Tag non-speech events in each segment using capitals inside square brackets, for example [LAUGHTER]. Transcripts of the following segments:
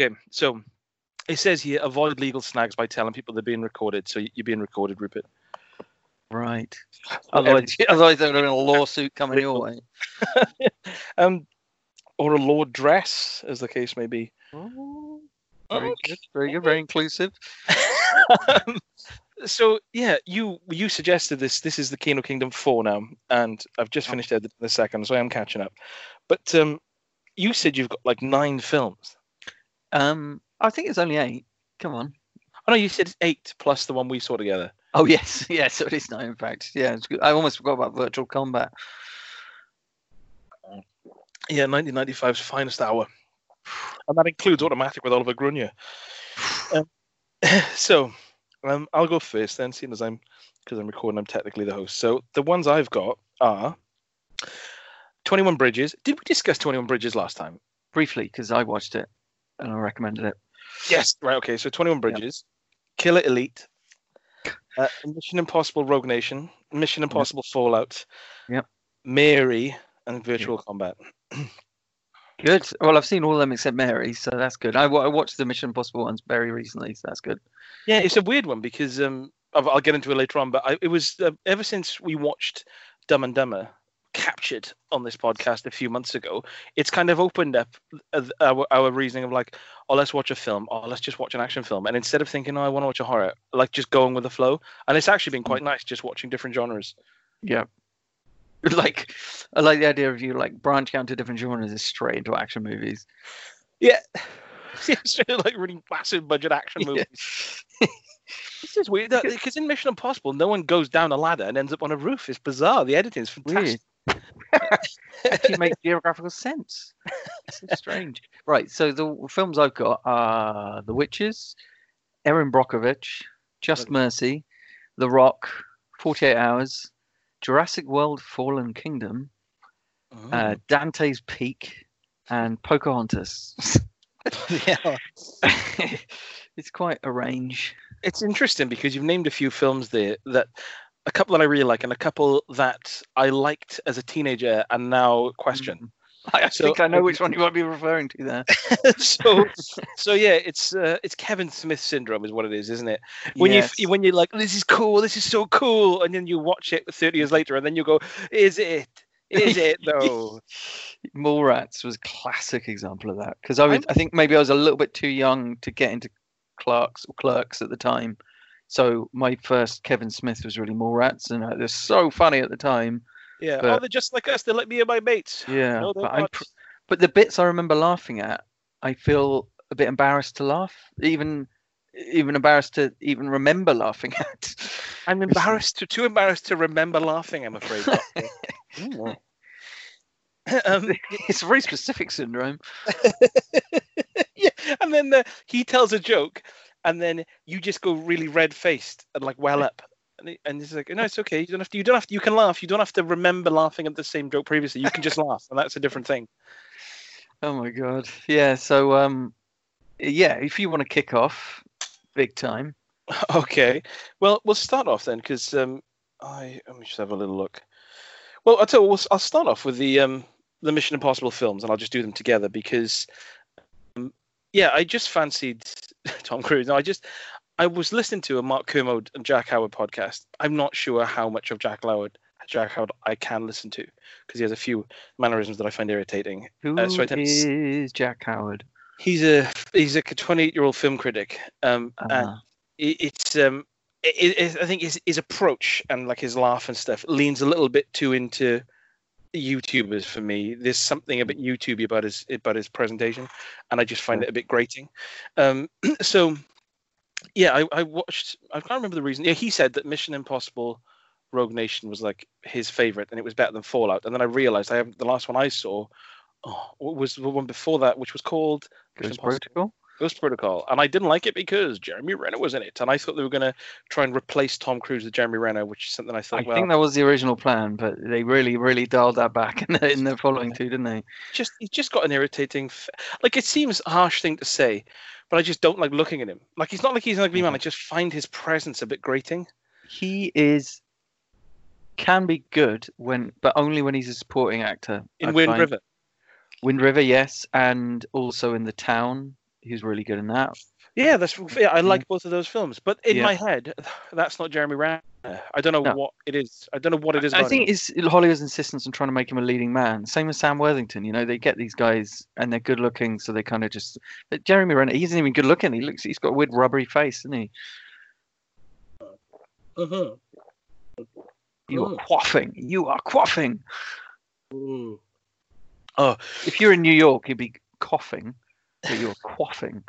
Okay, so it says here avoid legal snags by telling people they're being recorded. So you're being recorded, Rupert. Right. [LAUGHS] Otherwise, [LAUGHS] otherwise there would have been a lawsuit coming your way. [LAUGHS] um, or a law dress, as the case may be. Oh, very good. Very good. Very inclusive. Um, so yeah, you you suggested this. This is the Kino Kingdom four now, and I've just finished it the second, so I am catching up. But um, you said you've got like nine films. Um, I think it's only eight. Come on. Oh no, you said it's eight plus the one we saw together. Oh yes, [LAUGHS] yes, so it is nine. In fact, yeah, it's good. I almost forgot about Virtual Combat. Yeah, 1995's finest hour, and that includes Automatic with Oliver Gruner. [SIGHS] Um, [LAUGHS] so, um, I'll go first then, seeing as I'm because I'm recording. I'm technically the host. So the ones I've got are 21 Bridges. Did we discuss 21 Bridges last time? Briefly, because I watched it and I recommended it. Yes. Right. Okay. So 21 Bridges, Killer Elite, uh, Mission Impossible Rogue Nation, Mission Impossible Fallout, Yep. Mary, and Virtual Combat. Good. Well, I've seen all of them except Mary, so that's good. I, I watched the Mission Impossible ones very recently, so that's good. Yeah, it's a weird one because um, I'll, I'll get into it later on. But I, it was uh, ever since we watched Dumb and Dumber captured on this podcast a few months ago. It's kind of opened up our our reasoning of like, oh, let's watch a film, or let's just watch an action film, and instead of thinking, oh, I want to watch a horror, like just going with the flow. And it's actually been quite nice just watching different genres. Yeah. [LAUGHS] Like, I like the idea of you like branching out to different genres is straight into action movies. Yeah. [LAUGHS] like really massive budget action Yeah. movies. [LAUGHS] It's just weird because in Mission Impossible, no one goes down a ladder and ends up on a roof. It's bizarre. The editing is fantastic. [LAUGHS] Actually makes geographical sense. It's so strange. Right, so the films I've got are The Witches, Erin Brockovich, Just. Mercy, The Rock, 48 Hours, Jurassic World Fallen Kingdom, uh, Dante's Peak, and Pocahontas. [LAUGHS] yeah. [LAUGHS] it's quite a range. It's interesting because you've named a few films there that a couple that I really like and a couple that I liked as a teenager and now question. I So- think I know [LAUGHS] which one you might be referring to there. [LAUGHS] so, so yeah, it's uh, it's Kevin Smith syndrome is what it is, isn't it? When Yes. you when you're like, this is cool, this is so cool, and then you watch it 30 years later, and then you go, is it? Is it [LAUGHS] though? Mallrats was a classic example of that because I was, I think maybe I was a little bit too young to get into Clarks or Clerks at the time. So my first Kevin Smith was really Mallrats, and uh, they're so funny at the time. Yeah. oh, they're just like us. They're like me and my mates. Yeah, No, but pr- but the bits I remember laughing at, I feel a bit embarrassed to laugh, even even embarrassed to even remember laughing at. I'm [LAUGHS] embarrassed to too embarrassed to remember laughing. I'm afraid. [LAUGHS] [LAUGHS] Um, it's a very specific syndrome. yeah, and then uh, he tells a joke, and then you just go really red faced and like well up, and, he, and he's like, "No, it's okay. You don't have to. You don't have to. You can laugh. You don't have to remember laughing at the same joke previously. You can just [LAUGHS] laugh, and that's a different thing." Oh my god. Yeah, so um yeah, if you want to kick off big time. [LAUGHS] Okay. Well, we'll start off then, because um, I let me just have a little look. Well, I'll tell you, we'll, I'll start off with the um, the Mission Impossible films, and I'll just do them together because, um, yeah, I just fancied [LAUGHS] Tom Cruise. I just I was listening to a Mark Kermode and Jack Howard podcast. I'm not sure how much of Jack Howard Jack Howard I can listen to because he has a few mannerisms that I find irritating. Who Uh, so I tend to is Jack Howard? He's a he's a 28 year old film critic, um, and Uh, it, it's um it, it, I think his his approach and like his laugh and stuff leans a little bit too into YouTubers for me. There's something a bit YouTubey about his about his presentation, and I just find it a bit grating. Um, [CLEARS THROAT] so yeah, I, I watched. I can't remember the reason. Yeah, he said that Mission Impossible Rogue Nation was like his favorite, and it was better than Fallout. And then I realized I haven't. The last one I saw oh, was the one before that, which was called Ghost Protocol? Ghost Protocol, and I didn't like it because Jeremy Renner was in it, and I thought they were going to try and replace Tom Cruise with Jeremy Renner, which is something I I thought, well, I think that was the original plan, but they really, really dialed that back in the, in the following two, didn't they? just he's just got an irritating, f- like it seems a harsh thing to say, but I just don't like looking at him. Like he's not like he's an ugly man. Mm-hmm. I just find his presence a bit grating. He is can be good when, but only when he's a supporting actor. In I Wind find. River, Wind River, yes, and also in the town. He was really good in that. Yeah, that's yeah, I like both of those films, but in Yeah. my head, [SIGHS] that's not Jeremy Renner. I don't know No. what it is. I don't know what it is. I about think him. it's Hollywood's insistence on trying to make him a leading man. Same as Sam Worthington. You know, they get these guys and they're good looking, so they kind of just. But Jeremy Renner, he isn't even good looking. He looks, he's got a weird rubbery face, isn't he? Uh-huh. You are Mm. quaffing. You are quaffing. Mm. If you're in New York, you'd be coughing, but you're quaffing.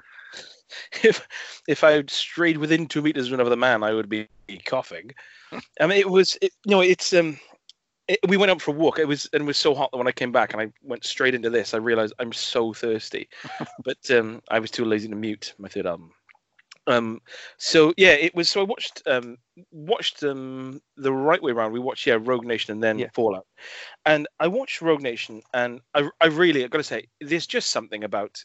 if if I had strayed within two meters of another man, I would be coughing. I mean, it was it, no, it's um, it, we went out for a walk. It was and it was so hot that when I came back and I went straight into this, I realized I'm so thirsty, [LAUGHS] but um, I was too lazy to mute my third album. Um, so yeah, it was. So I watched um watched um the right way around. We watched yeah Rogue Nation and then Yeah. Fallout, and I watched Rogue Nation and I I really I've got to say there's just something about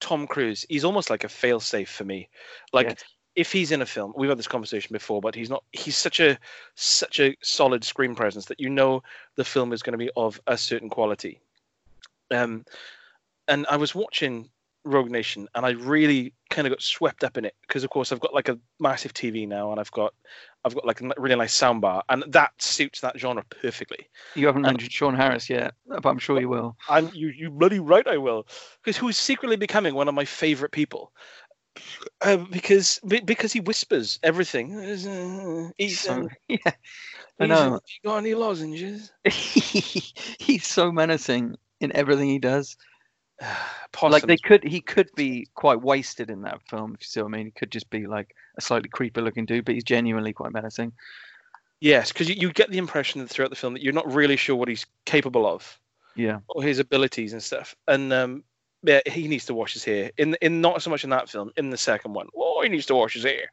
Tom Cruise. He's almost like a failsafe for me. Like Yes. if he's in a film, we've had this conversation before, but he's not. He's such a such a solid screen presence that you know the film is going to be of a certain quality. Um, and I was watching Rogue Nation, and I really kind of got swept up in it because, of course, I've got like a massive TV now, and I've got I've got like a really nice soundbar, and that suits that genre perfectly. You haven't Um, mentioned Sean Harris yet, but I'm sure you will. I'm you you bloody right I will because who's secretly becoming one of my favorite people. Uh, because because he whispers everything. Uh, [LAUGHS] He's, So, uh, [LAUGHS] yeah, I know. you got any lozenges? [LAUGHS] he's so menacing in everything he does. Possums. [SIGHS] Like they could, he could be quite wasted in that film. If you see what I mean, he could just be like a slightly creepy looking dude, but he's genuinely quite menacing. yes, because you, you get the impression throughout the film that you're not really sure what he's capable of Yeah, or his abilities and stuff. And um, yeah, he needs to wash his hair. In in not so much in that film, in the second one, oh, he needs to wash his hair.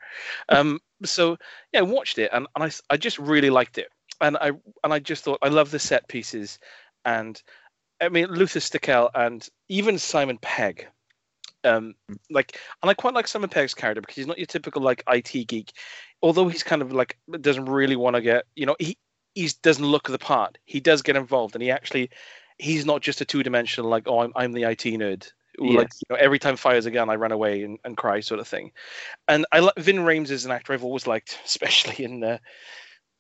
Um, so yeah, I watched it and, and I I just really liked it. And I and I just thought I love the set pieces, and I mean Luther Stickell and even Simon Pegg. Um, like, and I quite like Simon Pegg's character because he's not your typical like IT geek, although he's kind of like doesn't really want to get, you know, he he doesn't look the part. He does get involved, and he actually he's not just a two dimensional like oh I'm I'm the IT nerd. who, Like you know, every time fires a gun, I run away and, and cry, sort of thing. And I like Ving Rhames is an actor. I've always liked, [LAUGHS] especially in uh,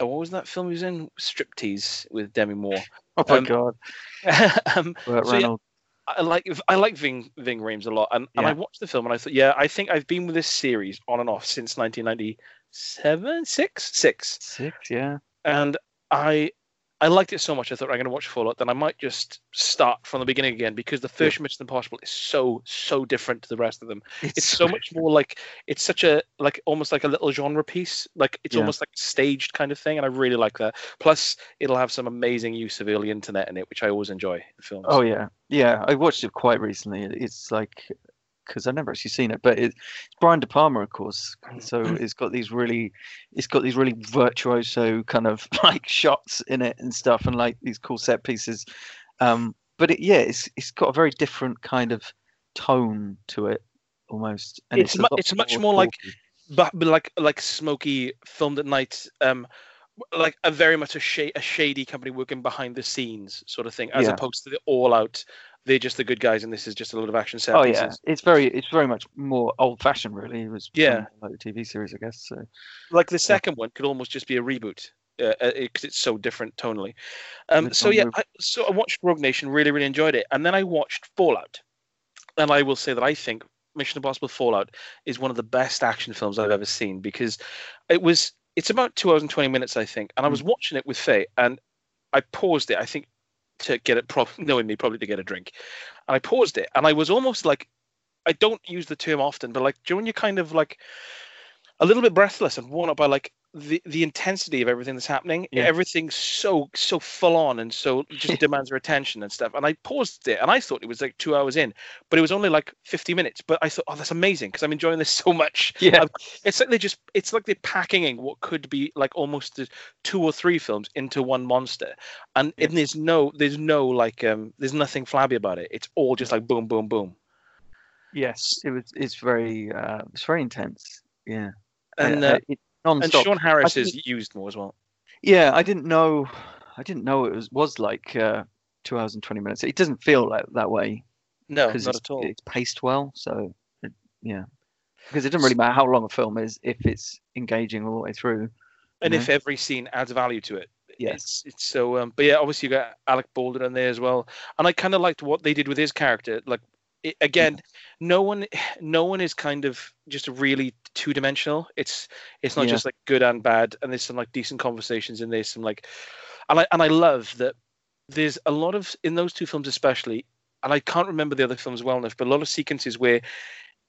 uh, what was that film he was in? Striptease with Demi Moore. Oh my Um, god, [LAUGHS] um, so, yeah, I like I like Ving Ving Rhames a lot, and, and I watched the film and I thought, yeah, I think I've been with this series on and off since 1997, six, six, Six, yeah. and I I liked it so much. I thought I'm going to watch Fallout, then I might just start from the beginning again because the first Mission Impossible is so so different to the rest of them. It's so much more like it's such a like almost like a little genre piece. Like it's Yeah. almost like a staged kind of thing, and I really like that. Plus, it'll have some amazing use of early internet in it, which I always enjoy in films. Oh yeah, yeah. I watched it quite recently. It's like because I've never actually seen it, but it, it's Brian De Palma, of course. So it's got these really, it's got these really virtuoso kind of [LAUGHS] like shots in it and stuff, and like these cool set pieces. Um, but it, yeah, it's it's got a very different kind of tone to it, almost. And It's a mu- it's much more like- but, but like like smoky filmed at night um like a very much a, sh- a shady company working behind the scenes sort of thing as Yeah. opposed to the all out they're just the good guys and this is just a lot of action set Oh pieces. yeah, it's very it's very much more old fashioned, really. It was Yeah. like the TV series, I guess. So like the second one could almost just be a reboot because uh, it, 'cause it's so different tonally um so yeah I, so i watched rogue nation really really enjoyed it and then i watched fallout and i will say that i think mission impossible fallout is one of the best action films i've ever seen because it was it's about two hours and 20 minutes i think and i was watching it with faye and i paused it i think to get it knowing me probably to get a drink. And i paused it and i was almost like i don't use the term often but like do you know when you're kind of like a little bit breathless and worn out by like the the intensity of everything that's happening. Yeah. Everything's so so full on and so just [LAUGHS] demands your attention and stuff. And I paused it and I thought it was like two hours in, but it was only like fifty minutes. But I thought, oh, that's amazing because I'm enjoying this so much. [LAUGHS] yeah, I've- It's like they just it's like they're packing in what could be like almost two or three films into one monster. And, Yeah. and there's no there's no like um there's nothing flabby about it. It's all just like boom boom boom. yes, it was. It's very uh, it's very intense. Yeah, And uh, uh, and. Sean Harris think- is used more as well. Yeah, I didn't know. I didn't know it was was like uh, two hours and twenty minutes. It doesn't feel like that way No, not at all. it's paced well. So it, yeah, because it doesn't really matter how long a film is if it's engaging all the way through. and you if every scene adds value to it. Yes. It's, it's so um but yeah obviously you got Alec Baldwin in there as well and I kind of liked what they did with his character like it, again no one [SIGHS] no one is kind of just really two dimensional it's it's not Yeah. just like good and bad and there's some like decent conversations in there some like and I and I love that there's a lot of in those two films especially and I can't remember the other films well enough but a lot of sequences where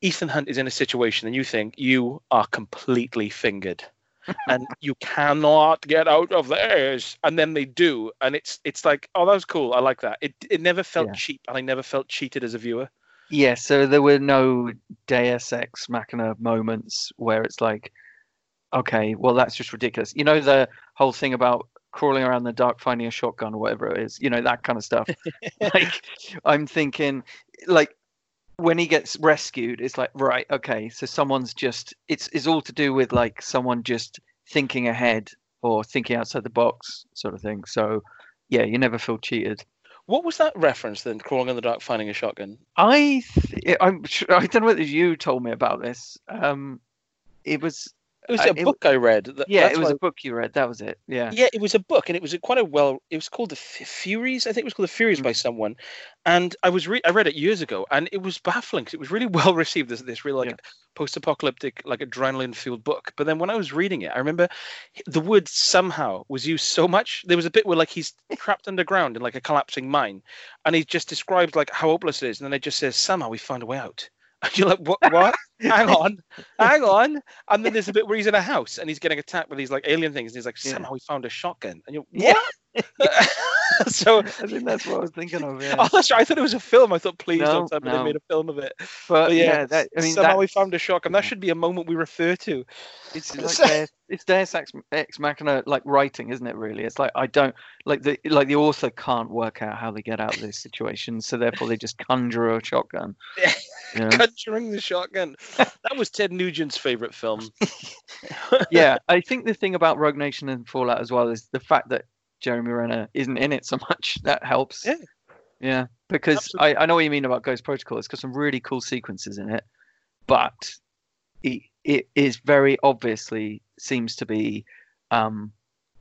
Ethan Hunt is in a situation and you think you are completely fingered. [LAUGHS] And you cannot get out of this. And then they do. And it's it's like oh that was cool. I like that. It it never felt Yeah. cheap and i never felt cheated as a viewer Yeah, so there were no Deus Ex Machina moments where it's like, okay, well that's just ridiculous. You know the whole thing about crawling around the dark finding a shotgun or whatever it is. You know that kind of stuff. [LAUGHS] like I'm thinking, like when he gets rescued, it's like right, okay, so someone's just it's it's all to do with like someone just thinking ahead or thinking outside the box sort of thing. So yeah, you never feel cheated. What was that reference then crawling in the dark finding a shotgun I th- I'm su- I don't know whether you told me about this. Um, it was was I- a it book i read that, yeah, it was a book you read. That was it. Yeah. yeah it was a book and it was a quite a well it was called the F- furies i think it was called the furies Mm. by someone and i was re- i read it years ago and it was baffling 'cause it was really [LAUGHS] well received this this really like Yeah. post-apocalyptic like adrenaline fueled book but then when i was reading it i remember the word somehow was used so much there was a bit where like he's [LAUGHS] trapped underground in like a collapsing mine and he just describes like how hopeless it is and then it just says somehow we found a way out and [LAUGHS] you're like what what? Hang [LAUGHS] on. Hang on. And then there's a bit where he's in a house and he's getting attacked with these like alien things and he's like somehow we found a shotgun. And you're Yeah. what [LAUGHS] so I think that's what I was thinking of. Yeah. [LAUGHS] oh, that's right. I thought it was a film. I thought, please No, don't tell me no. they made a film of it. but, But yeah, yeah, that, I mean, somehow we found a shotgun. That should be a moment we refer to. It's like Deus, it's Deus Ex, Ex Machina like writing, isn't it? Really, it's like I don't like the like the author can't work out how they get out of this situation, so therefore they just conjure a shotgun. Yeah. You know? [LAUGHS] Conjuring the shotgun. That was Ted Nugent's favorite film. yeah, I think the thing about Rogue Nation and Fallout as well is the fact that Jeremy Renner isn't in it so much. [LAUGHS] That helps. Yeah. Yeah, because I, I know what you mean about Ghost Protocol. It's got some really cool sequences in it, but it, it is very obviously seems to be um,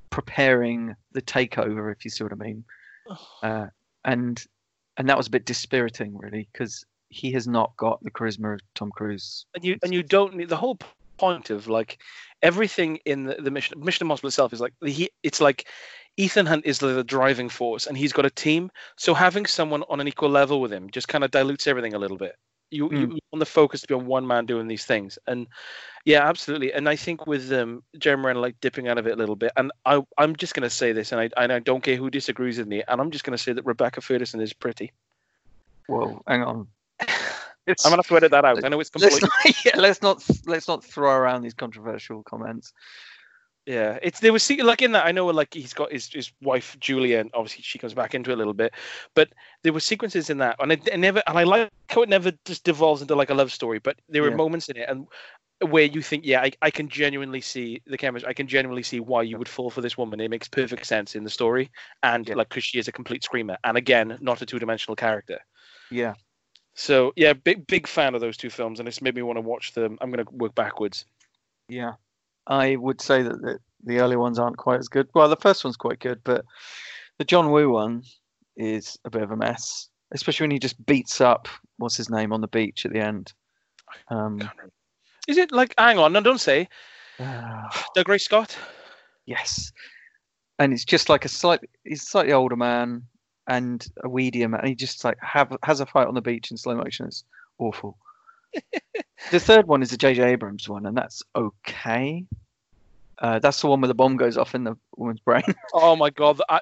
preparing the takeover, if you see what I mean. Uh, and and that was a bit dispiriting, really, because he has not got the charisma of Tom Cruise. and you and you don't need the whole point of like everything in the, the mission mission impossible itself is like he it's like ethan hunt is the, driving force and he's got a team so having someone on an equal level with him just kind of dilutes everything a little bit you, Mm. you want the focus to be on one man doing these things and yeah absolutely and i think with um jeremy Renner like dipping out of it a little bit and i i'm just going to say this and I, and I don't care who disagrees with me and i'm just going to say that rebecca ferguson is pretty Whoa, hang on. [LAUGHS] i'm going to have to edit that out i know it's let's completely not, [LAUGHS] yeah, let's not let's not throw around these controversial comments. Yeah, it's there was like in that I know like he's got his his wife Julia, and obviously she comes back into it a little bit, but there were sequences in that, and it, it never, and I like how it never just devolves into like a love story, but there were Yeah. moments in it and where you think, yeah, I, I can genuinely see the chemistry, I can genuinely see why you would fall for this woman. It makes perfect sense in the story, and Yeah. like because she is a complete screamer, and again, not a two dimensional character. Yeah, So yeah, big big fan of those two films, and it's made me want to watch them. I'm gonna work backwards. yeah. I would say that the, the early ones aren't quite as good. Well, the first one's quite good, but the John Woo one is a bit of a mess, especially when he just beats up what's his name on the beach at the end. Um, Is it like? Hang on, no, don't say [SIGHS] [SIGHS] Dougray Scott. yes, and it's just like a slight. He's a slightly older man and a weedier man. And he just like have has a fight on the beach in slow motion. It's awful. The third one is the J.J. Abrams one, and that's okay. Uh, that's the one where the bomb goes off in the woman's brain. [LAUGHS] Oh my god, the, eye-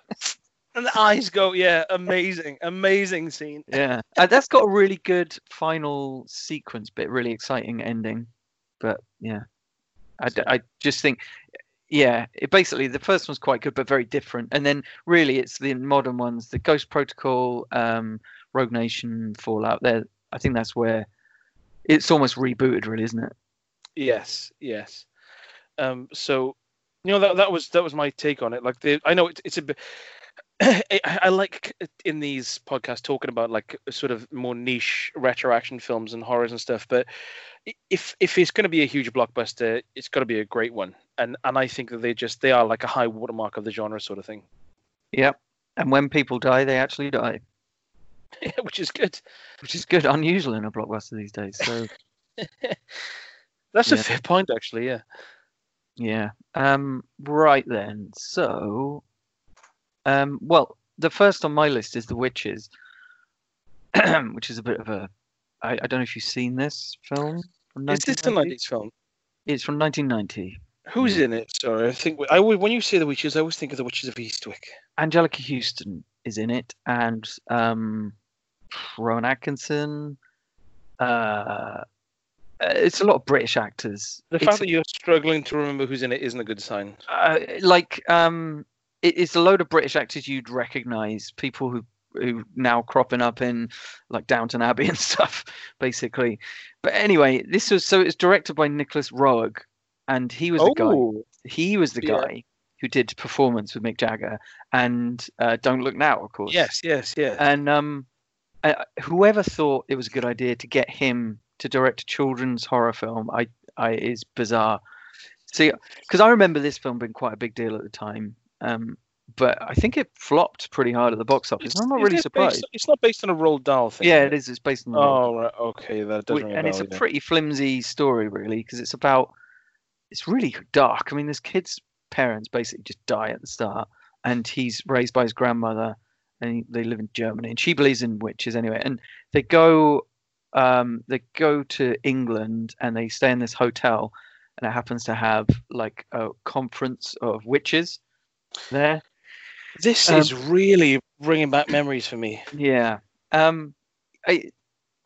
and the eyes go, yeah, amazing, amazing scene. yeah, uh, that's got a really good final sequence bit, really exciting ending. But yeah, I just think, yeah, it basically the first one's quite good, but very different. And then really, it's the modern ones, the Ghost Protocol, um, Rogue Nation, Fallout. There, I think that's where it's almost rebooted, really, isn't it? Yes, yes. Um, so you know that that was that was my take on it. Like the, I know it's it's a bit. [CLEARS THROAT] I, I like in these podcasts talking about like sort of more niche retro action films and horrors and stuff. But if if it's going to be a huge blockbuster, it's got to be a great one. And and I think that they just they are like a high watermark of the genre sort of thing. Yep. And when people die, they actually die. [LAUGHS] which is good. Which is good. Unusual in a blockbuster these days. So [LAUGHS] that's yeah. a fair point, actually. Yeah. Yeah. Um. Right then. So um, well, the first on my list is The Witches, [CLEARS THROAT] which is a bit of a. I, I don't know if you've seen this film. Is this a 90s film? It's from 1990. Who's in it? Sorry, I think I when you say The Witches, I always think of The Witches of Eastwick. Anjelica Huston is in it, and um, Rowan Atkinson. Uh, it's a lot of British actors. The fact it's, that you're struggling to remember who's in it isn't a good sign. Uh, like um, it's a load of British actors you'd recognise, people who who now cropping up in like Downton Abbey [LAUGHS] and stuff, basically. But anyway, this was so it's directed by Nicolas Roeg, and he was the guy. Oh. He was the yeah. guy who did performance with Mick Jagger and uh, Don't Look Now, of course. Yes, yes, yes. And um, uh, whoever thought it was a good idea to get him to direct a children's horror film, I, I is bizarre. See, because I remember this film being quite a big deal at the time. Um, but I think it flopped pretty hard at the box office. It's, I'm not really surprised. Based, it's not based on a Roald Dahl thing. Yeah, it is. It's based on. Oh, right. Okay, that doesn't. And it's a pretty flimsy story, really, because it's about. It's really dark. I mean, this kid's parents basically just die at the start, and he's raised by his grandmother, and they live in Germany, and she believes in witches anyway. And they go, um, they go to England, and they stay in this hotel, and it happens to have like a conference of witches there. This um, is really bringing back memories for me. Yeah. Um, I,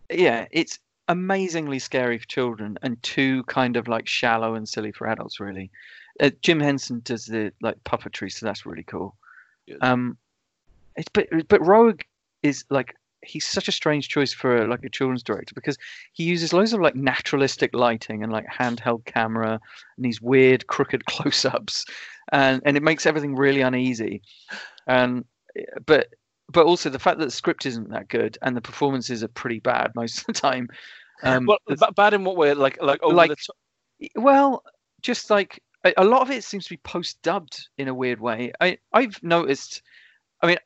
yeah, it's amazingly scary for children and too kind of like shallow and silly for adults, really. Uh, Jim Henson does the like puppetry, so that's really cool. Um, it's but but Roeg is like he's such a strange choice for like a children's director because he uses loads of like naturalistic lighting and like handheld camera and these weird crooked [LAUGHS] close-ups and and it makes everything really uneasy. And but but also the fact that the script isn't that good and the performances are pretty bad most of the time um well, bad in what way? Like like over like well just like a, a lot of it seems to be post dubbed in a weird way. I i've noticed i mean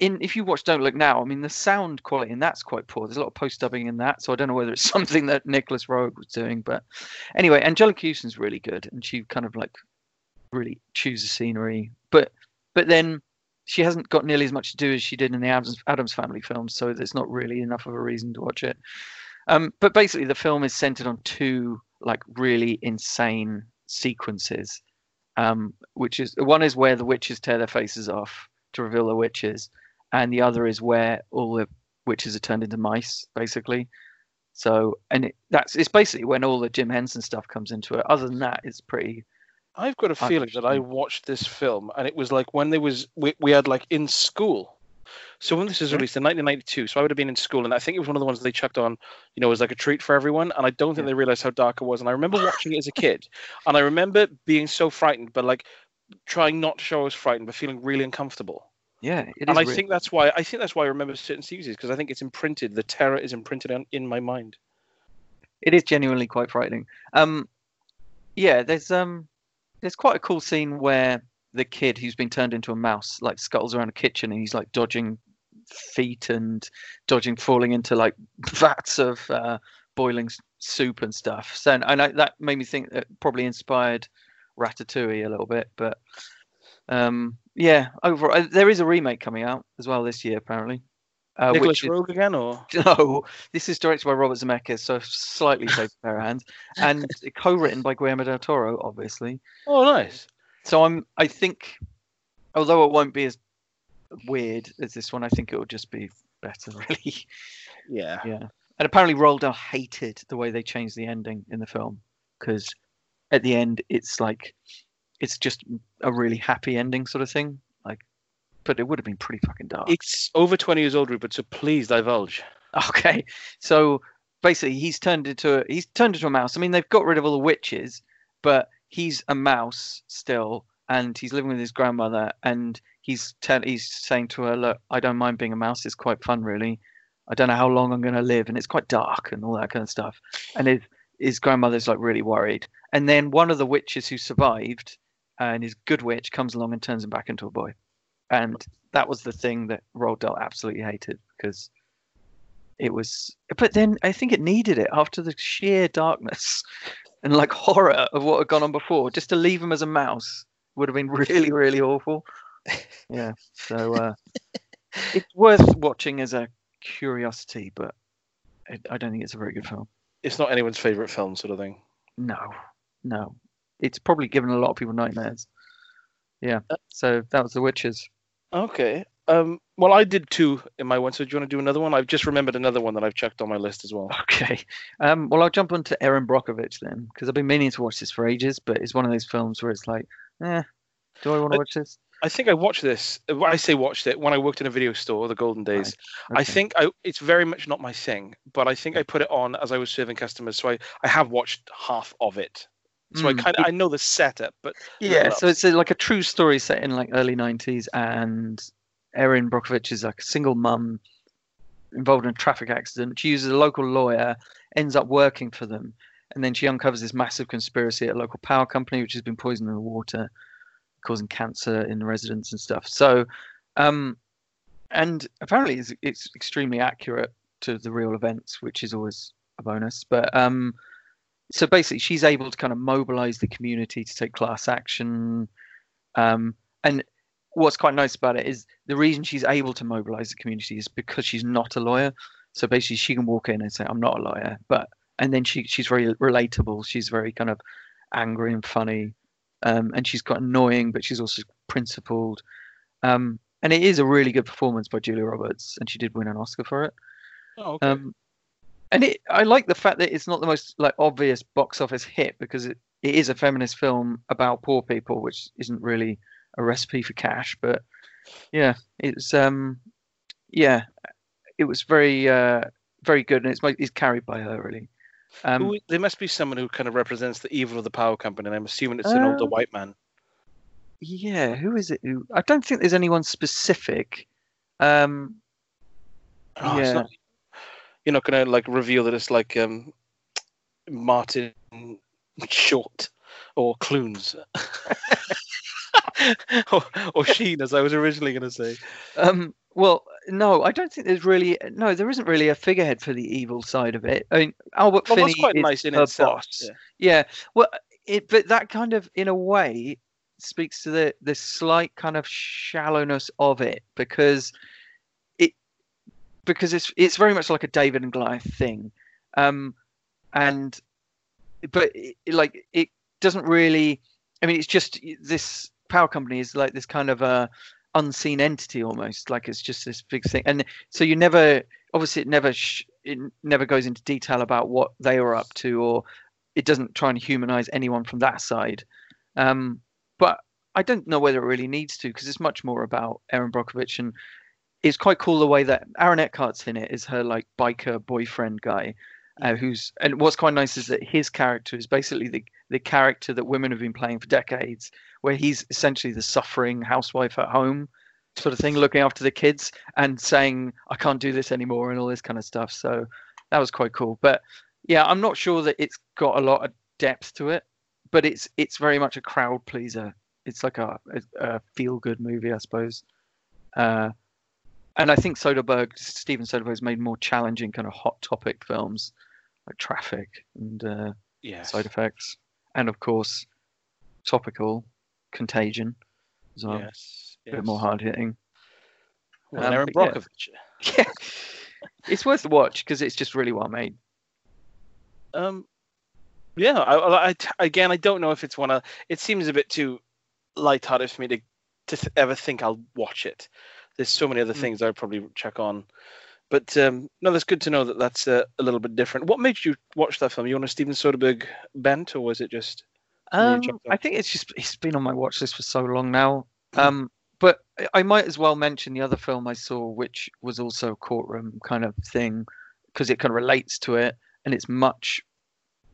in if you watch Don't Look Now, I mean the sound quality and that's quite poor. There's a lot of post dubbing in that, so I don't know whether it's [LAUGHS] something that Nicolas Roeg was doing, but anyway, Anjelica Huston's really good, and she kind of like really chooses scenery, but but then she hasn't got nearly as much to do as she did in the Adams, Addams Family films, so there's not really enough of a reason to watch it. Um, but basically, the film is centered on two like really insane sequences, um, which is one is where the witches tear their faces off to reveal the witches, and the other is where all the witches are turned into mice, basically. So, and it, that's it's basically when all the Jim Henson stuff comes into it. Other than that, it's pretty. I've got a feeling that I watched this film, and it was like when there was we, we had like in school. So when this was released in 1992, so I would have been in school, and I think it was one of the ones they chucked on, you know, as like a treat for everyone. And I don't think yeah. they realized how dark it was. And I remember watching it as a [LAUGHS] kid, and I remember being so frightened, but like trying not to show I was frightened, but feeling really uncomfortable. Yeah, and I think that's why I think that's why I remember certain seasons because I think it's imprinted. The terror is imprinted on, in my mind. It is genuinely quite frightening. Um, yeah, there's um, there's quite a cool scene where the kid who's been turned into a mouse like scuttles around a kitchen and he's like dodging feet and dodging falling into like [LAUGHS] vats of uh, boiling soup and stuff. So and I, that made me think that probably inspired Ratatouille a little bit, but um, yeah, over uh, there is a remake coming out as well this year apparently. Uh, Nicolas Roeg again, or [LAUGHS] no? This is directed by Robert Zemeckis, so slightly [LAUGHS] safe pair of hands, and co-written by Guillermo del Toro, obviously. Oh, nice. So I'm, I think, although it won't be as weird as this one, I think it will just be better, [LAUGHS] really. Yeah. Yeah. And apparently, Roald Dahl hated the way they changed the ending in the film because at the end, it's like it's just a really happy ending sort of thing. Like, but it would have been pretty fucking dark. It's over twenty years old, Rupert. So please divulge. Okay, so basically, he's turned into a, he's turned into a mouse. I mean, they've got rid of all the witches, but he's a mouse still, and he's living with his grandmother, and he's tell he's saying to her, "Look, I don't mind being a mouse. It's quite fun, really. I don't know how long I'm going to live, and it's quite dark and all that kind of stuff." And his his grandmother's like really worried. And then one of the witches who survived, and his good witch, comes along and turns him back into a boy. And that was the thing that Roald Dahl absolutely hated because it was. But then I think it needed it after the sheer darkness [LAUGHS] and like horror of what had gone on before. Just to leave him as a mouse would have been [LAUGHS] really, really awful. [LAUGHS] Yeah. So uh, it's worth watching as a curiosity, but I, I don't think it's a very good film. It's not anyone's favorite film, sort of thing. No, no. It's probably given a lot of people nightmares. Yeah. So that was The Witches. Okay. Um, well, I did two in my one. So do you want to do another one? I've just remembered another one that I've checked on my list as well. [LAUGHS] Okay. Um, well, I'll jump onto Erin Brockovich then, because I've been meaning to watch this for ages, but it's one of those films where it's like, eh, do I want to watch this? I think I watched this. I say watched it when I worked in a video store, the golden days. Right. I think I, it's very much not my thing, but I think I put it on as I was serving customers, so I, I have watched half of it. So I Mm, kind of I know the setup, but Yeah, so it's a, like a true story set in like early 90s, and Erin Brockovich is like a single mum involved in a traffic accident. She uses a local lawyer, ends up working for them, and then she uncovers this massive conspiracy at a local power company, which has been poisoning the water, causing cancer in the residents and stuff. So, um, and apparently it's, it's extremely accurate to the real events, which is always a bonus. But um, so basically, she's able to kind of mobilize the community to take class action. Um, and what's quite nice about it is the reason she's able to mobilize the community is because she's not a lawyer. So basically, she can walk in and say, "I'm not a lawyer," but and then she she's very relatable. She's very kind of angry and funny, um, and she's quite annoying, but she's also principled. Um, and it is a really good performance by Julia Roberts, and she did win an Oscar for it. oh, okay. Um, and it, I like the fact that it's not the most like obvious box office hit because it, it is a feminist film about poor people, which isn't really a recipe for cash. But yeah, it's um, yeah, it was very uh, very good, and it's it's carried by her really. Um, Who- there must be someone who kind of represents the evil of the power company, and I'm assuming it's an older Uh, white man. yeah, who is it? Who I don't think there's anyone specific. Um, Oh, yeah. Not, you're not gonna like reveal that it's like um, Martin Short or Clunes [LAUGHS] or, or Sheen, as I was originally gonna say. Um, well, no, I don't think there's really no, there isn't really a figurehead for the evil side of it. I mean, Albert Well, Finney quite is nice in itself. boss. yeah. Yeah, well, it but that kind of in a way speaks to the the slight kind of shallowness of it because because it's it's very much like a David and Goliath thing, um, and but it, like it doesn't really. I mean, it's just this power company is like this kind of a unseen entity almost, like it's just this big thing, and so you never obviously it never sh- it never goes into detail about what they were up to or it doesn't try and humanize anyone from that side. Um, but I don't know whether it really needs to because it's much more about Erin Brockovich and it's quite cool the way that Aaron Eckhart's in it is her like biker boyfriend guy. Uh, who's and what's quite nice is that his character is basically the the character that women have been playing for decades, where he's essentially the suffering housewife at home, sort of thing, looking after the kids and saying I can't do this anymore and all this kind of stuff. So that was quite cool. But yeah, I'm not sure that it's got a lot of depth to it, but it's it's very much a crowd pleaser. It's like a, a, a feel good movie, I suppose. Uh, and I think Soderbergh, Steven Soderbergh, has made more challenging kind of hot topic films like Traffic and uh, Yes. Side Effects, and of course, topical Contagion as well. yes. A bit more hard hitting. Well, Um, Erin but yeah. Brockovich. [LAUGHS] Yeah, it's worth the watch because it's just really well made. Um, yeah. I, I, I- again, I don't know if it's one of. It seems a bit too light-hearted for me to to ever think I'll watch it. There's so many other Mm. things I'd probably check on. But um, no, that's good to know that that's uh, a little bit different. What made you watch that film? You on a Steven Soderbergh bent, or was it just? Um. I think it's just it's been on my watch list for so long now. Um, but I- I might as well mention the other film I saw, which was also a courtroom kind of thing, because it kind of relates to it, and it's much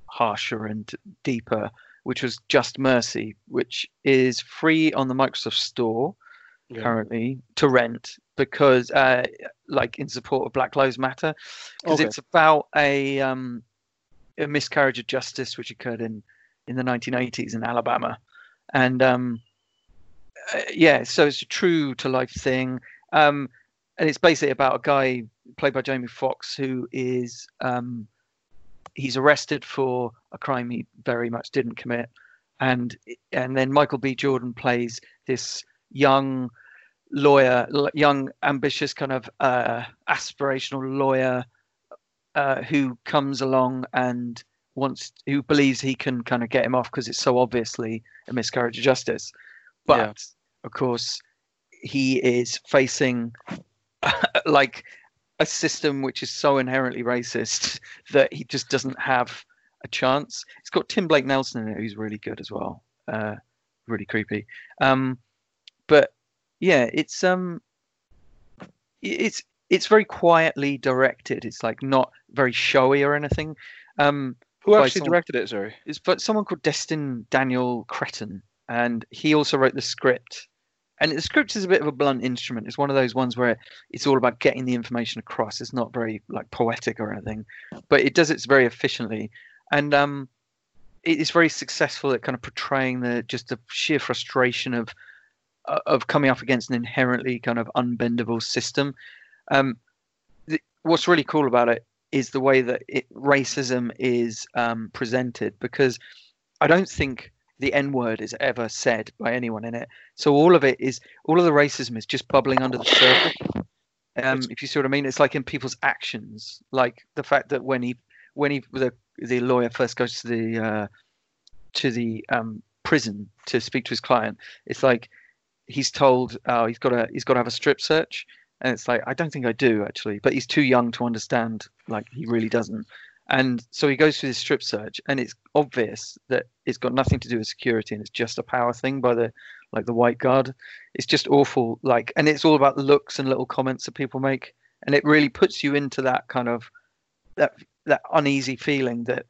harsher and deeper. Which was Just Mercy, which is free on the Microsoft Store. Yeah. currently to rent because, uh, like, in support of Black Lives Matter, because okay. it's about a um, a miscarriage of justice which occurred in in the 1980s in Alabama, and um, uh, yeah, so it's a true to life thing, um, and it's basically about a guy played by Jamie Foxx who is um, he's arrested for a crime he very much didn't commit, and and then Michael B. Jordan plays this young lawyer, young ambitious kind of uh, aspirational lawyer uh, who comes along and wants who believes he can kind of get him off because it's so obviously a miscarriage of justice, but yeah. of course he is facing [LAUGHS] like a system which is so inherently racist [LAUGHS] that he just doesn't have a chance. It's got Tim Blake Nelson in it, who's really good as well. Uh, really creepy. Um, but yeah, it's um, it's it's very quietly directed. It's like not very showy or anything. Um, Who actually someone, directed it? Sorry, it's but someone called Destin Daniel Cretton, and he also wrote the script. And the script is a bit of a blunt instrument. It's one of those ones where it's all about getting the information across. It's not very like poetic or anything, but it does it very efficiently and um, it's very successful at kind of portraying the just the sheer frustration of of coming up against an inherently kind of unbendable system. Um, what's really cool about it is the way that it, racism is um, presented because I don't think the N word is ever said by anyone in it. So all of it is all of the racism is just bubbling under the surface. Um, if you see what I mean, it's like in people's actions, like the fact that when he when he the the lawyer first goes to the uh, to the um, prison to speak to his client, it's like he's told oh he's got to he's got to have a strip search, and it's like I don't think I do actually, but he's too young to understand. Like he really doesn't. And so he goes through this strip search, and it's obvious that it's got nothing to do with security, and it's just a power thing by the like the white guard. It's just awful. Like, and it's all about looks and little comments that people make, and it really puts you into that kind of that that uneasy feeling that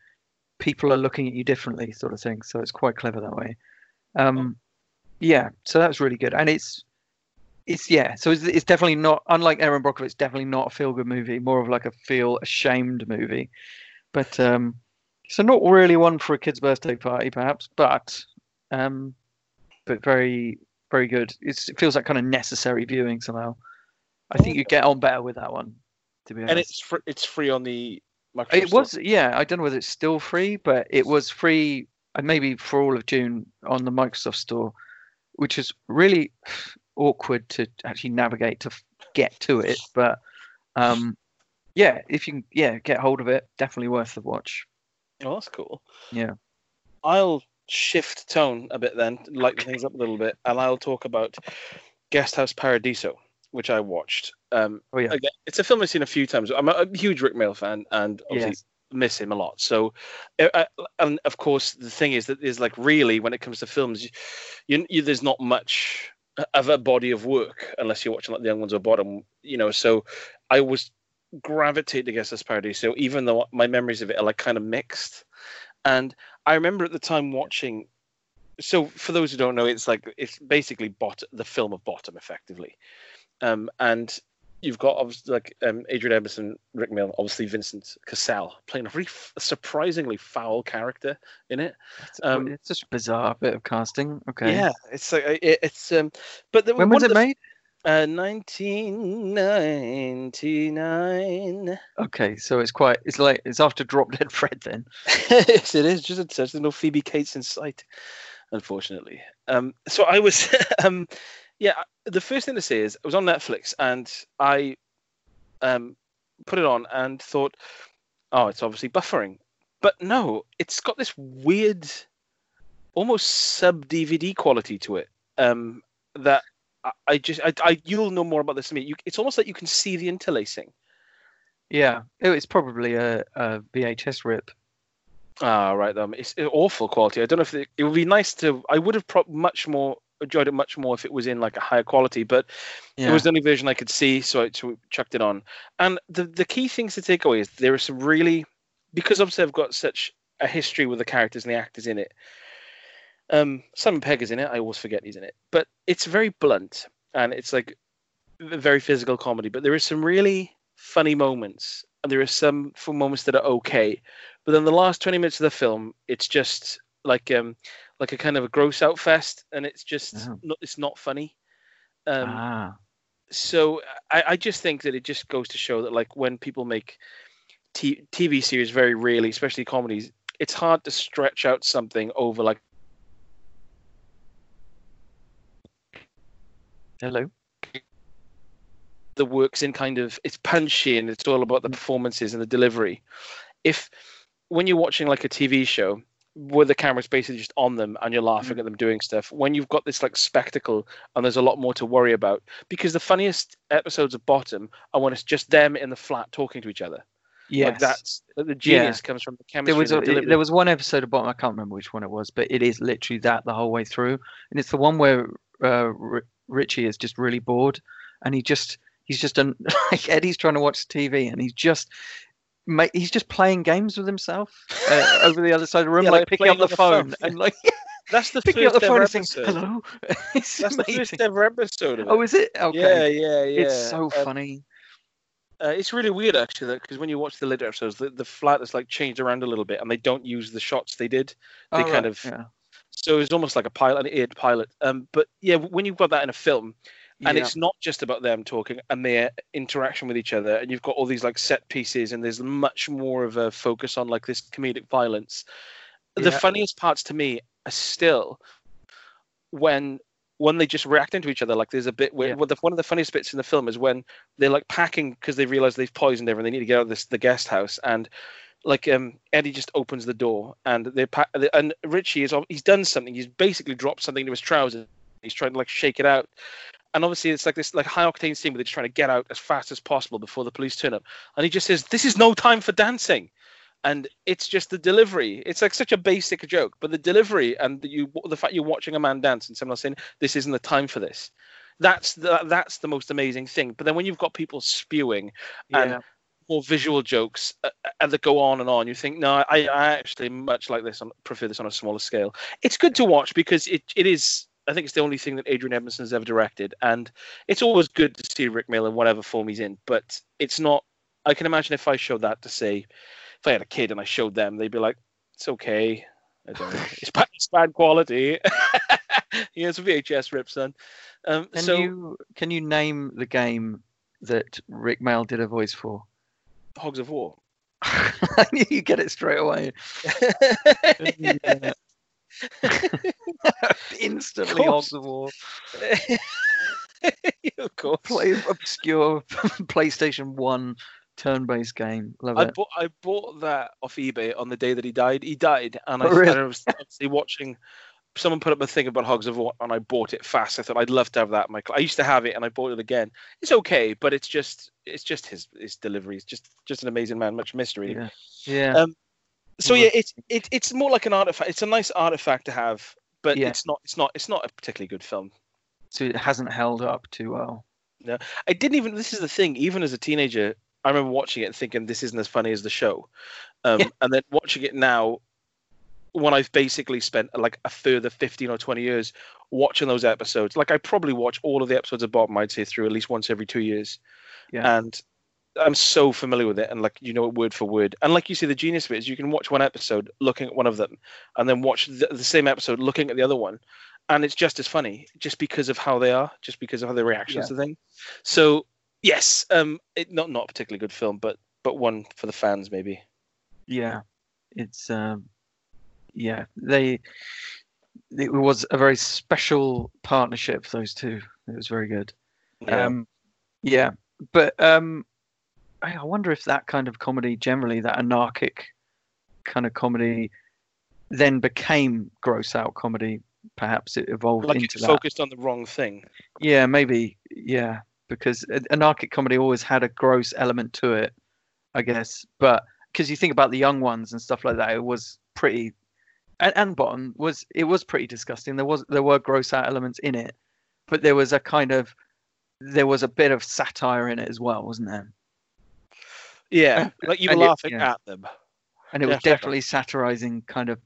people are looking at you differently, sort of thing. So it's quite clever that way. Um, yeah, so that's really good, and it's it's yeah, so it's, it's definitely not unlike Erin Brockovich. It's definitely not a feel good movie, more of like a feel ashamed movie. But um, so not really one for a kid's birthday party, perhaps, but um, but very very good. It's, it feels like kind of necessary viewing somehow. I think you get on better with that one. To be honest, and it's fr- it's free on the Microsoft it was, yeah. I don't know whether it's still free, but it was free, and uh, maybe for all of June on the Microsoft Store, which is really awkward to actually navigate to get to it. But um, yeah, if you can, yeah, get hold of it, definitely worth the watch. Oh, that's cool. Yeah. I'll shift tone a bit then, lighten things up a little bit, and I'll talk about Guest House Paradiso which I watched. Um, oh yeah, again, it's a film I've seen a few times. I'm a, a huge Rik Mayall fan, and obviously yes. Miss him a lot. So, uh, uh, and of course, the thing is that there's like really when it comes to films, you, you, there's not much of a body of work unless you're watching like the young ones or bottom. You know, so I was gravitate against this parody. So even though my memories of it are like kind of mixed, and I remember at the time watching so for those who don't know, it's like it's basically bot the film of bottom, effectively. Um, and you've got obviously like um, Adrian Edmondson, Rik Mayall, obviously Vincent Cassel playing a really f- surprisingly foul character in it. It's, um, it's just a bizarre bit of casting. Okay. Yeah, it's like it, it's um, but the, when was it the, made? Uh, 1999. Okay, so it's quite it's like it's after Drop Dead Fred then. [LAUGHS] yes, it is. Just there's no Phoebe Cates in sight, unfortunately. Um, so I was [LAUGHS] um yeah, the first thing to say is I was on Netflix and I um, put it on and thought, oh, it's obviously buffering. But no, it's got this weird, almost sub DVD quality to it um, that I, I just, I, I, you'll know more about this than me. You, it's almost like you can see the interlacing. Yeah, it's probably a, a VHS rip. Ah, right. Um, it's awful quality. I don't know if it, it would be nice to. I would have pro- much more enjoyed it much more if it was in like a higher quality. But yeah. it was the only version I could see, so I so chucked it on. And the the key things to take away is there are some really because obviously I've got such a history with the characters and the actors in it. Um, Simon Pegg is in it. I always forget he's in it, but it's very blunt. and it's like a very physical comedy. But there is some really funny moments, and there are some full moments that are okay. But then the last twenty minutes of the film, it's just like um like a kind of a gross out fest, and it's just Oh. not, it's not funny. Um, ah, so I, I just think that it just goes to show that like when people make t- TV series very rarely, especially comedies, it's hard to stretch out something over like hello. the works in kind of it's punchy and it's all about the performances and the delivery. If when you're watching like a TV show where the camera's basically just on them and you're laughing at them doing stuff, when you've got this like spectacle and there's a lot more to worry about, because the funniest episodes of Bottom are when it's just them in the flat talking to each other. Yes, Like that's the genius comes from the chemistry. there was a, the there was one episode of Bottom. I can't remember which one it was, but it is literally that the whole way through, and it's the one where uh, R- Richie is just really bored, and he just he's just an, [LAUGHS] like Eddie's trying to watch TV, and he's just. He's just playing games with himself uh, [LAUGHS] over the other side of the room, Yeah, like, picking up the the phone, phone. and like that's the picking up the phone ever and saying episode. hello. [LAUGHS] That's the first ever episode of it. Oh, is it? Okay. Yeah, yeah, yeah. It's so Um, funny. Uh, it's really weird actually because when you watch the later episodes, the, the flat is like changed around a little bit, and they don't use the shots they did. They Oh, kind right, of yeah. so it's almost like a pilot, an aired pilot. Um, but yeah, when you've got that in a film, and Yeah. it's not just about them talking and their interaction with each other, and you've got all these like set pieces, and there's much more of a focus on like this comedic violence. The funniest parts to me are still when when they just react into each other. Like there's a bit where Yeah. well, the, one of the funniest bits in the film is when they're like packing because they realize they've poisoned everyone. They need to get out of this the guest house and. Like um, Eddie just opens the door and they pa- and Richie is he's done something. He's basically dropped something to his trousers. He's trying to like shake it out, and obviously it's like this like high octane scene where they're just trying to get out as fast as possible before the police turn up. And he just says, "This is no time for dancing," and it's just the delivery. It's like such a basic joke, but the delivery and the, you the fact you're watching a man dance and someone saying, "This isn't the time for this." That's the that's the most amazing thing. But then when you've got people spewing and Yeah. more visual jokes uh, uh, that go on and on. You think, no, I, I actually much like this. On, prefer this on a smaller scale. It's good to watch because it, it is. I think it's the only thing that Adrian Edmondson has ever directed, and it's always good to see Rik Mayall in whatever form he's in. But it's not. I can imagine if I showed that to say, if I had a kid and I showed them, they'd be like, "It's okay. I don't know. [LAUGHS] It's bad, it's bad quality." [LAUGHS] yeah, it's a VHS rip, son. Um, Can so you can you name the game that Rik Mayall did a voice for? Hogs of War. [LAUGHS] I knew you get it straight away. [LAUGHS] Instantly. Hogs of War. of course. Play obscure [LAUGHS] PlayStation One turn-based game. Love I it. bought I bought that off eBay on the day that he died. He died, and I, Oh, really? I was obviously watching. Someone put up a thing about Hogs of War, and I bought it fast. I thought I'd love to have that. My I used to have it, and I bought it again. It's okay, but it's just it's just his his delivery. It's just just an amazing man. Much mystery. Yeah. Yeah. Um, So yeah, it's it, it's more like an artifact. It's a nice artifact to have, but Yeah. it's not it's not it's not a particularly good film. so it hasn't held up too well. No, I didn't even. This is the thing. Even as a teenager, I remember watching it and thinking this isn't as funny as the show, um, Yeah. and then watching it now, when I've basically spent like a further fifteen or twenty years watching those episodes. Like I probably watch all of the episodes of Bottom. I'd say through at least once every two years, Yeah. and I'm so familiar with it, and like you know it word for word. And like you see, the genius of it is you can watch one episode looking at one of them, and then watch the, the same episode looking at the other one, and it's just as funny, just because of how they are, just because of how their reactions to things. So yes, um, it, not not a particularly good film, but but one for the fans maybe. Yeah. It's um yeah, they it was a very special partnership those two. It was very good. Um yeah. But um I wonder if that kind of comedy generally, that anarchic kind of comedy then became gross out comedy. Perhaps it evolved like into it that. focused on the wrong thing. Yeah, maybe. Yeah, because anarchic comedy always had a gross element to it, I guess. But because you think about the young ones and stuff like that, it was pretty. And, and Bottom was it was pretty disgusting. There was there were gross out elements in it, but there was a kind of there was a bit of satire in it as well, wasn't there? Yeah, [LAUGHS] like you were And it- laughing yeah. at them. And it was Definitely. definitely satirizing kind of,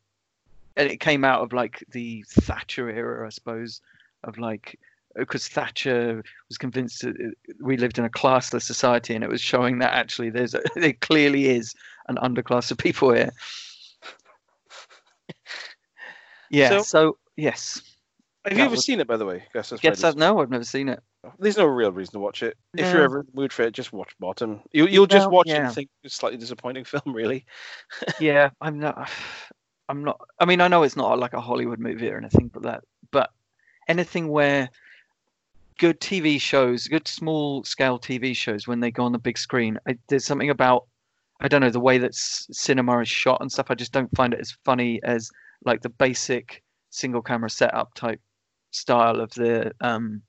and it came out of like the Thatcher era, I suppose, of like because Thatcher was convinced that uh, we lived in a classless society, and it was showing that actually there's a, [LAUGHS] there clearly is an underclass of people here. [LAUGHS] Yeah. So, so yes. Have you ever was... seen it, by the way? Yes, yes no, I've never seen it. There's no real reason to watch it. No. If you're ever in the mood for it, just watch Bottom. You, you'll just well, watch yeah. it and think it's a slightly disappointing [LAUGHS] film, really. [LAUGHS] yeah, I'm not. [SIGHS] I'm not. I mean, I know it's not like a Hollywood movie or anything, but that. But anything where good TV shows, good small scale TV shows, when they go on the big screen, I, there's something about I don't know the way that cinema is shot and stuff. I just don't find it as funny as like the basic single camera setup type style of the um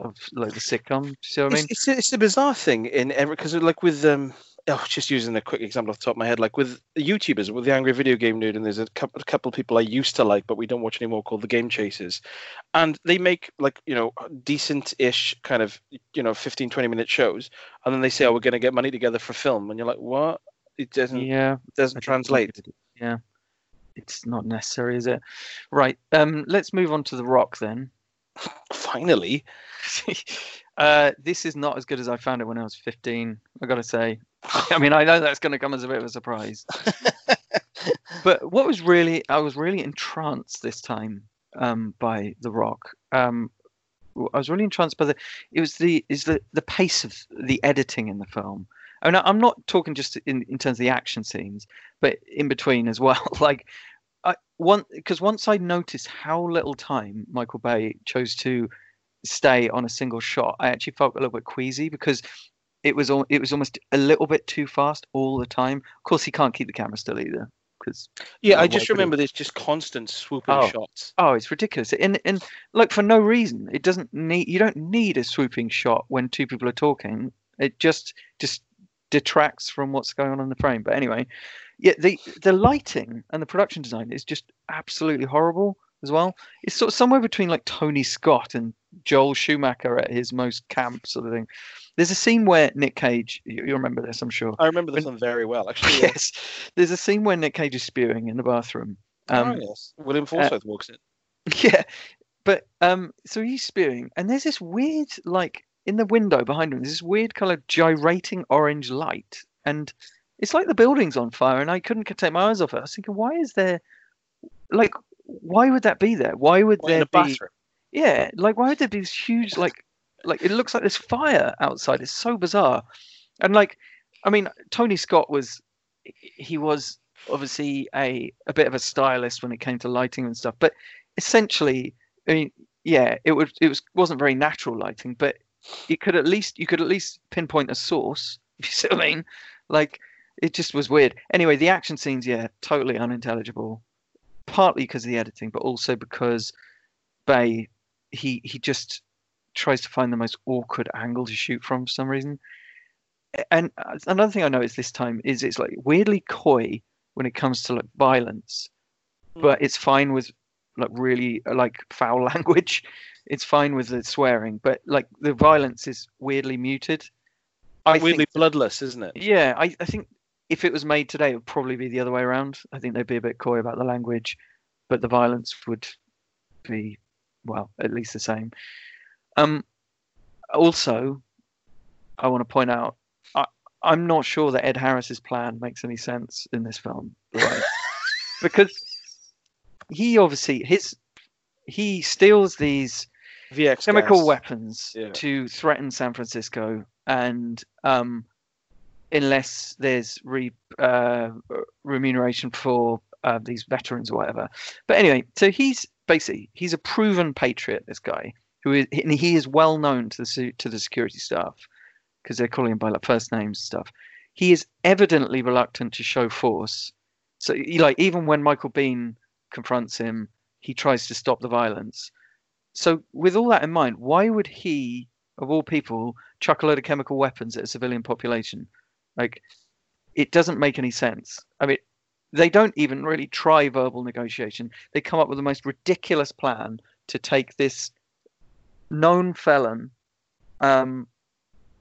of like the sitcom. See what I mean? It's, it's, it's a bizarre thing in every because like with um oh, just using a quick example off the top of my head, like with YouTubers, with the Angry Video Game Nerd, and there's a couple, a couple of people I used to like, but we don't watch anymore, called the Game Chasers, and they make like you know decent-ish kind of you know 15, 20 minute shows, and then they say, oh, we're going to get money together for film, and you're like, what? It doesn't. Yeah. It doesn't translate. Yeah. It's not necessary, is it? Right. Um. Let's move on to the Rock then. Finally. [LAUGHS] uh, this is not as good as I found it when I was 15. I got to say. I mean, I know that's going to come as a bit of a surprise. [LAUGHS] but what was really, I was really entranced this time um, by The Rock. Um, I was really entranced by the. It was the is the the pace of the editing in the film. I mean, I'm not talking just in in terms of the action scenes, but in between as well. [LAUGHS] like, one because once I noticed how little time Michael Bay chose to stay on a single shot, I actually felt a little bit queasy because it was all, it was almost a little bit too fast all the time. Of course, he can't keep the camera still either. Because yeah, I just remember there's just constant swooping oh. shots. Oh, it's ridiculous, and and like for no reason. It doesn't need you don't need a swooping shot when two people are talking. It just just detracts from what's going on in the frame. But anyway, yeah, the the lighting and the production design is just absolutely horrible as well. It's sort of somewhere between like Tony Scott and Joel Schumacher at his most camp sort of thing. There's a scene where Nick Cage, you, you remember this, I'm sure. I remember this when, one very well, [LAUGHS] actually. Yes. There's a scene where Nick Cage is spewing in the bathroom. Um, oh, yes. William Forsythe uh, walks in. [LAUGHS] Yeah. But um, so he's spewing, and there's this weird, like, in the window behind him, there's this weird kind of gyrating orange light. And it's like the building's on fire, and I couldn't take my eyes off it. I was thinking, why is there, like, why would that be there? Why would there be? Bathroom? Yeah, like why would there be this huge like like it looks like there's fire outside. It's so bizarre. And like I mean, Tony Scott was he was obviously a a bit of a stylist when it came to lighting and stuff, but essentially, I mean, yeah, it was it was wasn't very natural lighting, but it could at least you could at least pinpoint a source. [LAUGHS] If you see what I mean, like it just was weird. Anyway, the action scenes, yeah, totally unintelligible. Partly because of the editing, but also because Bay he he just tries to find the most awkward angle to shoot from for some reason. And uh, another thing I noticed this time is it's like weirdly coy when it comes to like violence, mm. but it's fine with like really uh, like foul [LAUGHS] language. It's fine with the swearing, but like the violence is weirdly muted. I weirdly think, bloodless, isn't it? Yeah, I, I think if it was made today, it would probably be the other way around. I think they'd be a bit coy about the language, but the violence would be well, at least the same. Um, also, I want to point out, I, I'm not sure that Ed Harris's plan makes any sense in this film, right? [LAUGHS] because he obviously his he steals these VX chemical gas. weapons yeah. to threaten San Francisco, and um, unless there's re, uh, remuneration for uh, these veterans or whatever. But anyway, so he's basically he's a proven patriot. This guy who is he is well known to the to the security staff because they're calling him by like first names stuff. He is evidently reluctant to show force. So like even when Michael Biehn confronts him, he tries to stop the violence. So with all that in mind, why would he, of all people, chuck a load of chemical weapons at a civilian population? Like, it doesn't make any sense. I mean, they don't even really try verbal negotiation. They come up with the most ridiculous plan to take this known felon, um,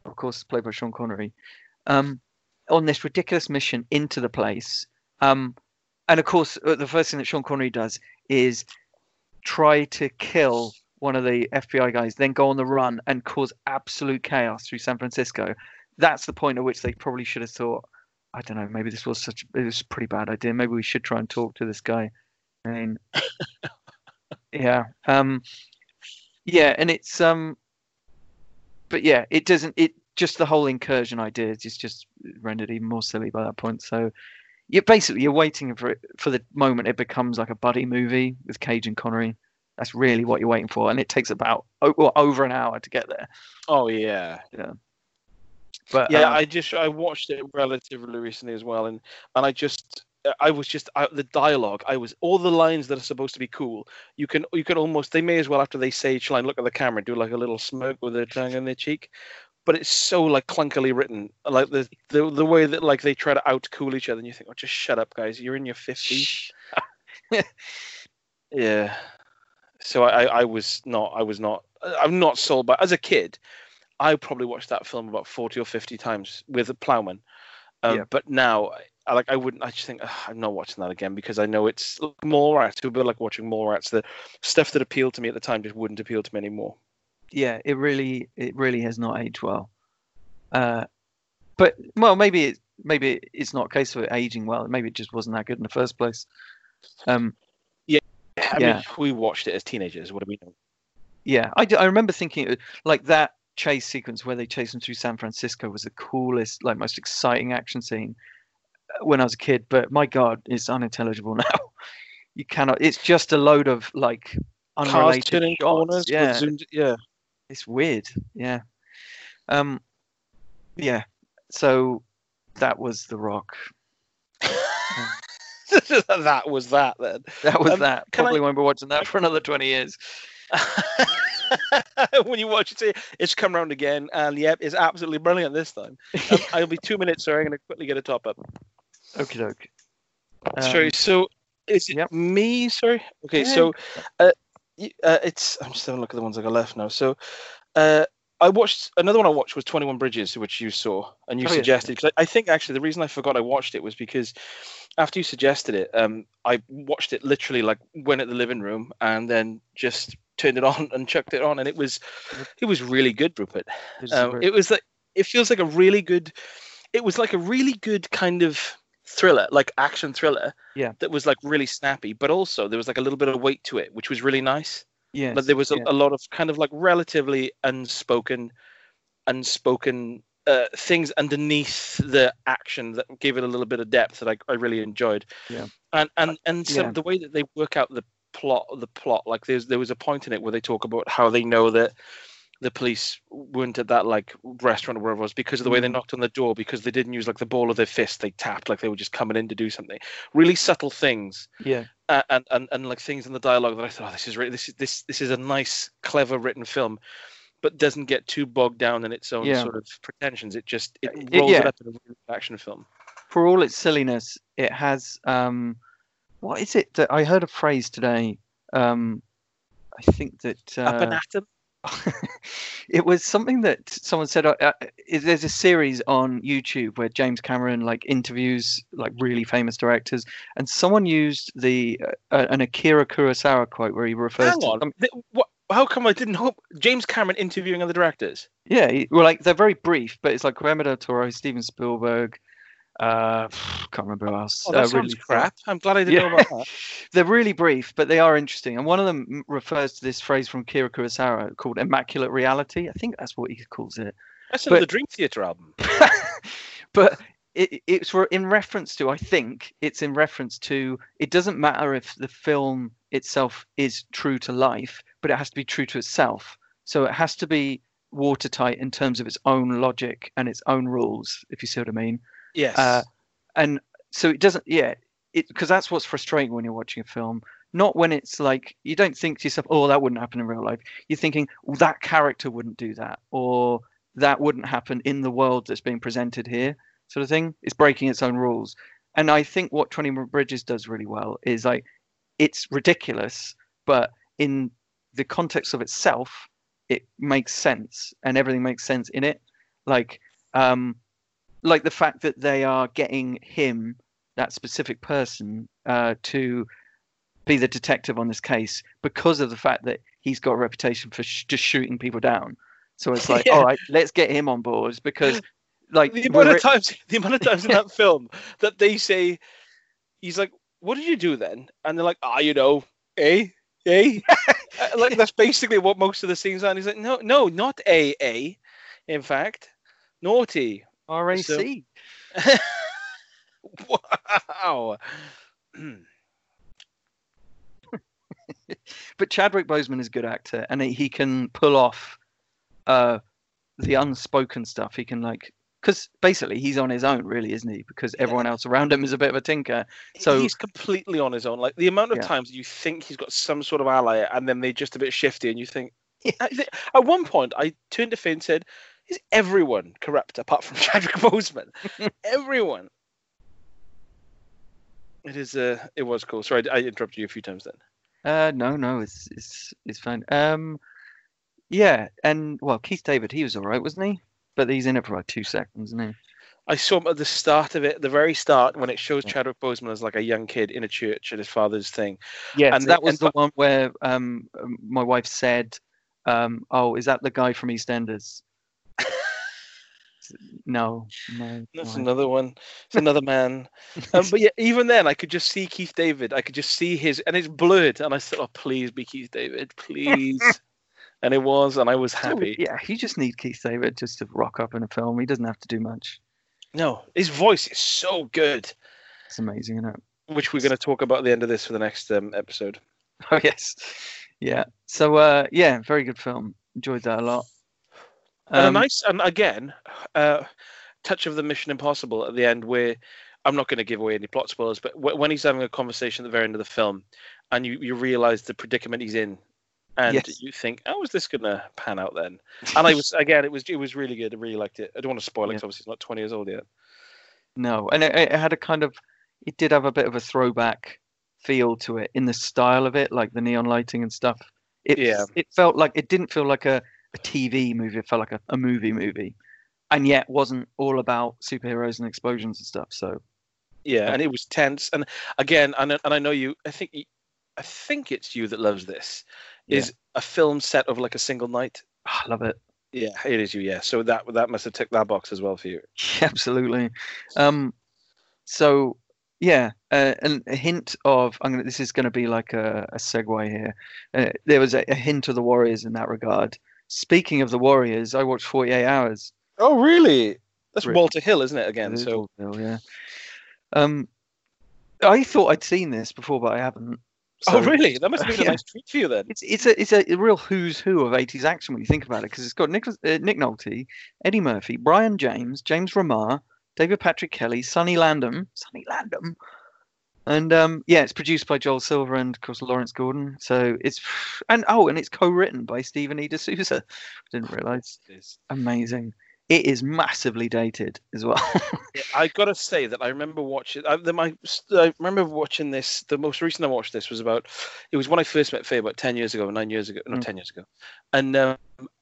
of course, played by Sean Connery, um, on this ridiculous mission into the place. Um, and of course, uh, the first thing that Sean Connery does is try to kill one of the FBI guys, then go on the run and cause absolute chaos through San Francisco. That's the point at which they probably should have thought, I don't know, maybe this was such it was a pretty bad idea. Maybe we should try and talk to this guy. I mean, [LAUGHS] yeah, um, yeah, and it's um, but yeah, it doesn't. It just the whole incursion idea is just rendered even more silly by that point. So, you're basically you're waiting for it for the moment it becomes like a buddy movie with Cage and Connery. That's really what you're waiting for, and it takes about over an hour to get there. Oh yeah, yeah. But yeah, um, I just I watched it relatively recently as well, and and I just I was just I, the dialogue. I was all the lines that are supposed to be cool. You can you can almost they may as well after they say each line look at the camera do like a little smirk with their tongue in their cheek, but it's so like clunkily written. Like the the the way that like they try to out cool each other, and you think, oh, just shut up, guys. You're in your fifties. [LAUGHS] yeah. So I I was not I was not I'm not sold by as a kid. I probably watched that film about forty or fifty times with a plowman. Um, yeah. But now I like I wouldn't. I just think I'm not watching that again because I know it's more rats. It would be like watching more rats. The stuff that appealed to me at the time just wouldn't appeal to me anymore. Yeah, it really, it really has not aged well. Uh, but well, maybe it, maybe it's not a case of it aging well. Maybe it just wasn't that good in the first place. Um, yeah, I yeah. Mean, we watched it as teenagers. What do we know? Yeah, I, I remember thinking like that chase sequence where they chase them through San Francisco was the coolest, like most exciting action scene when I was a kid, but my God, it's unintelligible [LAUGHS] now. you cannot. It's just a load of like unrelated shots. Corners yeah, zoomed, yeah. It's weird. Yeah. Um. Yeah. So that was the Rock. [LAUGHS] that was that then. That was um, that. Probably I... won't be watching that for another twenty years. [LAUGHS] [LAUGHS] when you watch it, it's come around again, and yep, it's absolutely brilliant this time. [LAUGHS] Um, I'll be two minutes, sorry. I'm going to quickly get a top up. Okay, doke. Um, sorry, so is it yep. me? Sorry. Okay, yeah. so uh, uh, it's. I'm just having a look at the ones I got left now. So, uh, I watched another one. I watched was Twenty One Bridges, which you saw and you oh, suggested. Because I, I, think actually the reason I forgot I watched it was because after you suggested it, um, I watched it literally like went at the living room and then just turned it on and chucked it on, and it was it was really good, Rupert. Um, it was like it feels like a really good. It was like a really good kind of thriller, like action thriller. Yeah. That was like really snappy, but also there was like a little bit of weight to it, which was really nice. Yeah. But there was a, yeah. a, lot of kind of like relatively unspoken, unspoken uh, things underneath the action that gave it a little bit of depth that I, I really enjoyed. Yeah. And and and so yeah. the way that they work out the plot, the plot, like there's there was a point in it where they talk about how they know that the police weren't at that like restaurant or wherever it was because of the way they mm. knocked on the door because they didn't use like the ball of their fist they tapped like they were just coming in to do something really subtle things yeah uh, and, and and like things in the dialogue that i thought oh, this is really this is this this is a nice clever written film but doesn't get too bogged down in its own yeah. sort of pretensions it just it rolls it, yeah. it up in a action film for all its silliness it has um what is it that i heard a phrase today um i think that uh, [LAUGHS] it was something that someone said. Uh, uh there's a series on YouTube where James Cameron like interviews like really famous directors, and someone used the uh, an Akira Kurosawa quote where he refers Hang to. On. what, how come I didn't know James Cameron interviewing other directors? Yeah, he, well, like they're very brief, but it's like Guillermo del Toro, Steven Spielberg, uh, [SIGHS] can't remember who else. Oh, that uh, sounds really crap. I'm glad I didn't yeah. know about that. [LAUGHS] They're really brief, but they are interesting. And one of them refers to this phrase from Akira Kurosawa called "immaculate reality." I think that's what he calls it. That's in the Dream Theater album. [LAUGHS] but it, it's in reference to. I think it's in reference to. It doesn't matter if the film itself is true to life, but it has to be true to itself. So it has to be watertight in terms of its own logic and its own rules. If you see what I mean. Yes. Uh, and so it doesn't, yeah, it because that's what's frustrating when you're watching a film. Not when it's like you don't think to yourself, "Oh, that wouldn't happen in real life." You're thinking, well, "That character wouldn't do that," or "That wouldn't happen in the world that's being presented here." Sort of thing. It's breaking its own rules. And I think what Twenty Bridges does really well is like it's ridiculous, but in the context of itself, it makes sense, and everything makes sense in it. Like, um, like the fact that they are getting him, that specific person, uh, to be the detective on this case because of the fact that he's got a reputation for sh- just shooting people down. So it's like, [LAUGHS] Yeah. all right, let's get him on board because, like, the amount of times the amount of times in that [LAUGHS] film that they say he's like what did you do then and they're like ah you know eh [LAUGHS] eh Uh, like that's basically what most of the scenes are and he's like no no not a a in fact naughty RAC. [LAUGHS] wow [CLEARS THROAT] but Chadwick Boseman is a good actor, and he- can pull off uh, the unspoken stuff. He can like, because basically he's on his own, really, isn't he? Because everyone else around him is a bit of a tinker. So- he's completely on his own like the amount of Yeah. times you think he's got some sort of ally and then they're just a bit shifty and you think Yeah. At one point i turned to Finn and said is everyone corrupt apart from [LAUGHS] Chadwick Boseman [LAUGHS] everyone it is uh it was cool sorry i interrupted you a few times then Uh, no, no, it's it's it's fine. Um, yeah, and well, Keith David, he was all right, wasn't he? But he's in it for like two seconds, isn't he? I saw him at the start of it, the very start, when it shows. Chadwick Boseman as like a young kid in a church at his father's thing. Yeah, And that was and the one where um um, my wife said, um, "Oh, is that the guy from EastEnders?" [LAUGHS] no, no. That's no. another one. It's another man. [LAUGHS] Um, but yeah, even then, I could just see Keith David. I could just see his, and it's blurred. And I said, "Oh, please be Keith David, please." [LAUGHS] and it was, and I was So, happy. yeah, you just need Keith David just to rock up in a film. He doesn't have to do much. No, his voice is so good, It's amazing, isn't it? which we're going to talk about at the end of this for the next um, episode. Oh yes, yeah. So uh, yeah, very good film. Enjoyed that a lot. And a Um, nice, and again, uh, touch of the Mission Impossible at the end, where I'm not going to give away any plot spoilers, but wh- when he's having a conversation at the very end of the film, and you you realize the predicament he's in, and Yes. you think, how is this going to pan out then? And I was again, it was it was really good. I really liked it. I don't want to spoil it, Yeah. obviously it's not 20 years old yet. No, and it, it had a kind of, it did have a bit of a throwback feel to it in the style of it, like the neon lighting and stuff. It Yeah. it felt like it didn't feel like a, a TV movie. It felt like a, a movie movie, and yet wasn't all about superheroes and explosions and stuff. So Yeah, and it was tense. And again, and I- and I know you. I think I think it's you that loves this. Yeah. Is a film set over like a single night? ah, I love it. Yeah, it is you. Yeah, so that that must have ticked that box as well for you. [LAUGHS] Absolutely. Um, so yeah, uh, and a hint of I'm gonna. This is going to be like a, a segue here. Uh, there was a, a hint of the Warriors in that regard. Speaking of the Warriors, I watched 48 Hours. Oh, really? That's Really? Walter Hill, isn't it? Again, It so Vaudeville, yeah. Um, I thought I'd seen this before, but I haven't. oh, really? That must have been [LAUGHS] Yeah. a nice treat for you then. It's it's a it's a real who's who of 80s action when you think about it, because it's got Nick uh, Nick Nolte, Eddie Murphy, Brian James, James Remar, David Patrick Kelly, Sonny Landham, Sonny Landham, and um yeah, it's produced by Joel Silver and of course Lawrence Gordon. So it's and oh, and it's co-written by Stephen E. D'Souza. [LAUGHS] Didn't realize. Amazing. It is massively dated as well. [LAUGHS] Yeah, I gotta say that I remember watching. I, the, my, I remember watching this. The most recent I watched this was about. It was when I first met Faye about ten years ago, nine years ago, not Mm. ten years ago, and um,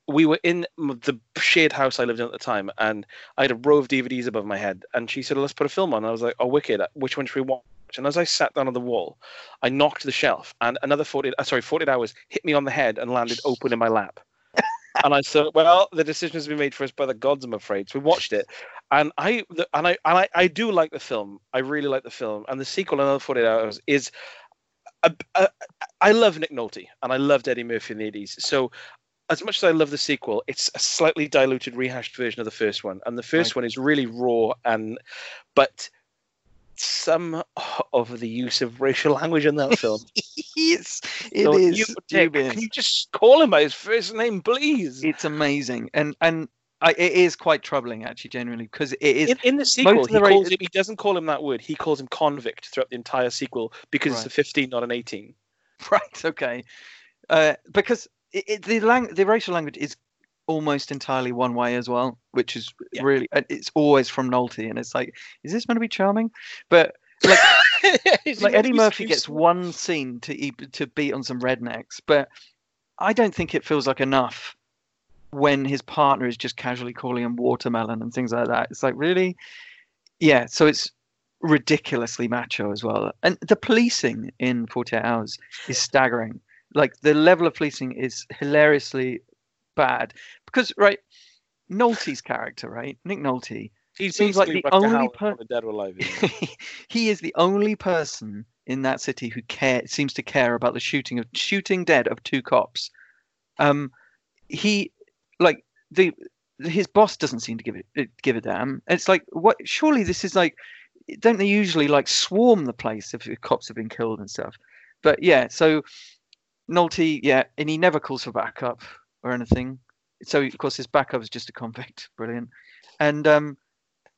we were in the shared house I lived in at the time, and I had a row of DVDs above my head, and she said, "Let's put a film on." And I was like, "Oh, wicked! Which one should we watch?" And as I sat down on the wall, I knocked the shelf, and another forty, uh, sorry, forty hours hit me on the head and landed open in my lap. [LAUGHS] and I thought, well, the decision has been made for us by the gods, I'm afraid. So we watched it, and I the, and I and I, I do like the film. I really like the film, and the sequel, another forty eight hours, is. A, a, I love Nick Nolte, and I loved Eddie Murphy in the eighties. So, as much as I love the sequel, it's a slightly diluted, rehashed version of the first one, and the first Right. one is really raw and, but some of the use of racial language in that [LAUGHS] film. yes, it So is. you, dubious. can you just call him by his first name, please? It's amazing, and and I, it is quite troubling actually, genuinely, because it is in, in the sequel, he the calls him. He doesn't call him that word. He calls him convict throughout the entire sequel because it's a 15, not an 18. [LAUGHS] right. Okay, uh, because it, it, the lang- the racial language is almost entirely one way as well, which is Yeah. really it's always from Nolte, and it's like, is this going to be charming? But like [LAUGHS] like Eddie Murphy gets one scene to to beat on some rednecks, but I don't think it feels like enough when his partner is just casually calling him watermelon and things like that. It's like really, yeah. So it's ridiculously macho as well. And the policing in 48 Hours is staggering. Like the level of policing is hilariously bad because right, Nolte's character, right, Nick Nolte, He seems like the only person Dead or Alive. he? [LAUGHS] he is the only person in that city who care seems to care about the shooting of shooting dead of two cops. Um, he like the his boss doesn't seem to give it give a damn. It's like what? Surely this is like don't they usually like swarm the place if the cops have been killed and stuff? But yeah, so Nolte, yeah, and he never calls for backup or anything. So of course his backup is just a convict. [LAUGHS] Brilliant. And um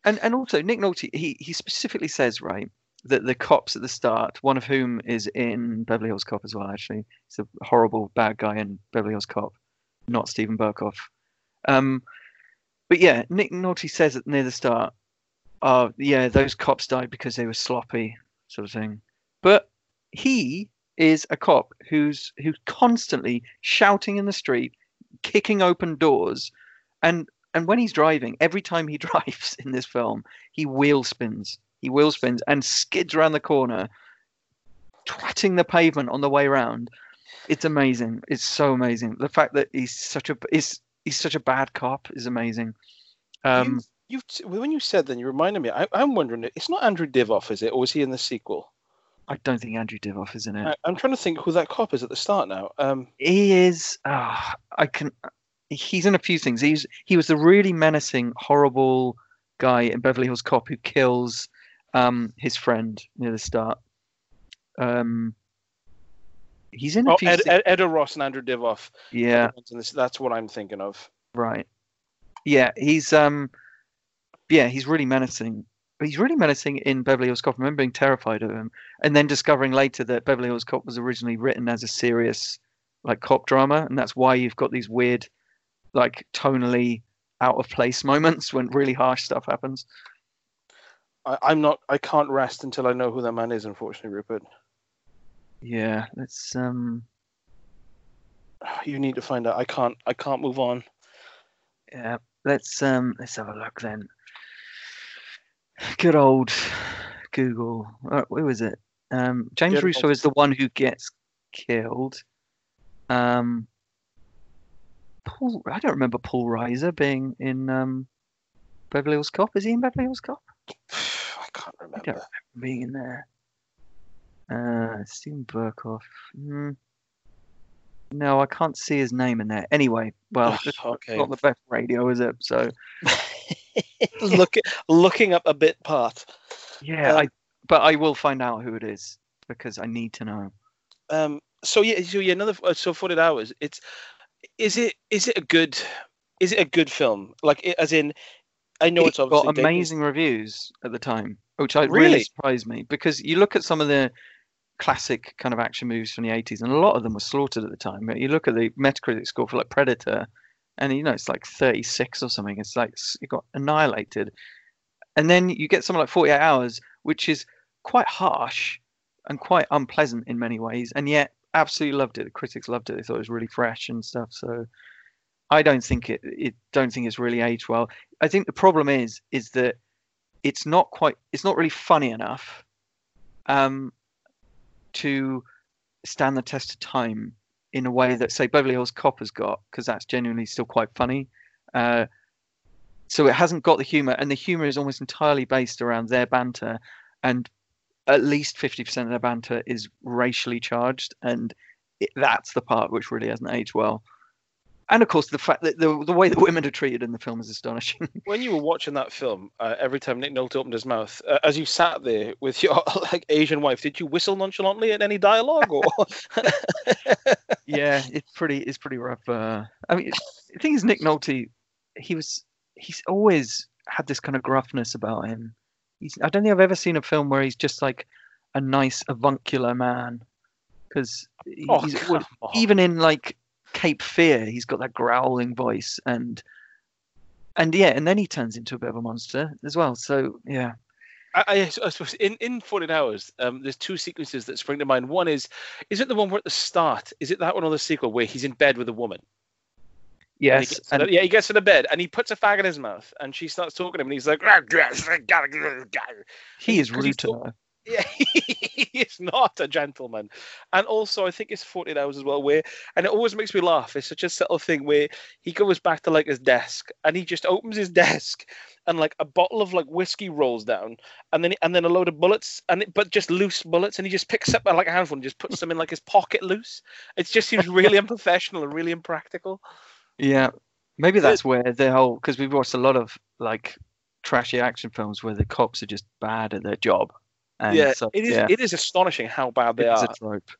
and and also Nick Nolte, he he specifically says right that the cops at the start, one of whom is in Beverly Hills Cop as well. Actually, he's a horrible bad guy in Beverly Hills Cop, not Steven Berkoff. Um, but yeah, Nick Nolte says at near the start, "Oh yeah, those cops died because they were sloppy," sort of thing. But he is a cop who's who's constantly shouting in the street, kicking open doors, and and when he's driving, every time he [LAUGHS] drives in this film, he wheel spins. He wheel spins and skids around the corner, twatting the pavement on the way round. It's amazing. It's so amazing. The fact that he's such a he's, he's such a bad cop is amazing. Um, you, you when you said then you reminded me. I, I'm wondering, it's not Andrew Divoff, is it, or was he in the sequel? I don't think Andrew Divoff is in it. I, I'm trying to think who that cop is at the start now. Um, He is. Uh, I can. He's in a few things. He's he was the really menacing, horrible guy in Beverly Hills Cop who kills um, his friend near the start. Um, he's in a oh, few. Ed, Ed, Ed Ross and Andrew Divoff. yeah, That's what I'm thinking of. right. Yeah, he's um, yeah, he's really menacing. But he's really menacing in Beverly Hills Cop. I remember being terrified of him, and then discovering later that Beverly Hills Cop was originally written as a serious, like cop drama, and that's why you've got these weird, like tonally out of place moments when really harsh stuff happens. I, I'm not. I can't rest until I know who that man is. Unfortunately, Rupert. Yeah, let's um, You need to find out. I can't. I can't move on. yeah, let's um, let's have a look then. Good old Google. Uh, where was it? Um, James Good Russo old- is the one who gets killed. Um, Paul, I don't remember Paul Reiser being in um, Beverly Hills Cop. Is he in Beverly Hills Cop? [SIGHS] I can't I don't remember. remember being in there. Uh, Berkoff. Mm. No, I can't see his name in there. Anyway, well, [LAUGHS] it's okay. not the best radio, is it? So [LAUGHS] [LAUGHS] Look, looking up a bit part. yeah, Um, I but I will find out who it is because I need to know. Um. So yeah. So yeah. Another. uh, So forty hours. It's. Is it? Is it a good? Is it a good film? Like, as in, I know it it's obviously got dated- amazing reviews at the time, which I really? Really? surprised me because you look at some of the classic kind of action movies from the 80s, and a lot of them were slaughtered at the time. But you look at the Metacritic score for like Predator, and you know it's like 36 or something. It's like it got annihilated. And then you get something like 48 Hours, which is quite harsh and quite unpleasant in many ways, and yet absolutely loved it. The critics loved it. They thought it was really fresh and stuff. So I don't think it. It don't think it's really aged well. I think the problem is is that it's not quite. It's not really funny enough. Um, to stand the test of time in a way that say Beverly Hills Cop has got because that's genuinely still quite funny. Uh, so it hasn't got the humor, and the humor is almost entirely based around their banter, and at least fifty percent of their banter is racially charged, and it, that's the part which really hasn't aged well. And of course, the fact that the the way that women are treated in the film is astonishing. [LAUGHS] when you were watching that film, uh, every time Nick Nolte opened his mouth, uh, as you sat there with your [LAUGHS] like Asian wife, did you whistle nonchalantly at any dialogue? Or [LAUGHS] yeah, it's pretty it's pretty rough. Uh, I mean, the thing is, Nick Nolte, he was he's always had this kind of gruffness about him. He's I don't think I've ever seen a film where he's just like a nice avuncular man, because oh, he's come always- on. even in like Cape Fear, he's got that growling voice and and yeah, and then he turns into a bit of a monster as well. So yeah, I, I, suppose in in 48 hours, um, there's two sequences that spring to mind. One is, is it the one where at the start? Is it that one or the sequel where he's in bed with a woman? Yes, he and to the- yeah, he gets to the bed and he puts a fag in his mouth, and she starts talking to him, and he's like, "Ah, yes, I gotta go, gotta go." he is rude to her. Yeah, [LAUGHS] he is not a gentleman. And also, I think it's 14 hours as well, where, and it always makes me laugh. It's such a subtle thing where he goes back to like his desk and he just opens his [LAUGHS] desk and like a bottle of like whiskey rolls down and then and then a load of bullets and it, but just loose bullets and he just picks up uh, like a handful and just puts them in like his pocket loose. It just seems really [LAUGHS] unprofessional and really impractical. Yeah, maybe that's where the whole because we've watched a lot of like trashy action films where the cops are just bad at their job. And yeah, so, it is. yeah, It is astonishing how bad they it are. a trope.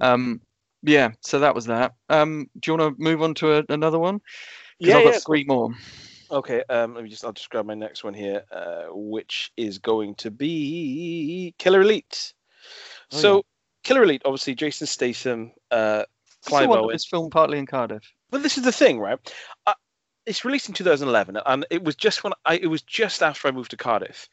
Um, yeah, so that was that. Um, do you want to move on to a, another one? Yeah, I've got yeah. three more. Okay, um, let me just. I'll just grab my next one here, uh, which is going to be Killer Elite. Oh, so, yeah. Killer Elite, obviously, Jason Statham, uh, It's Clive Owen. was filmed partly in Cardiff. But this is the thing, right? Uh, it's released in 2011, and it was just when I. It was just after I moved to Cardiff.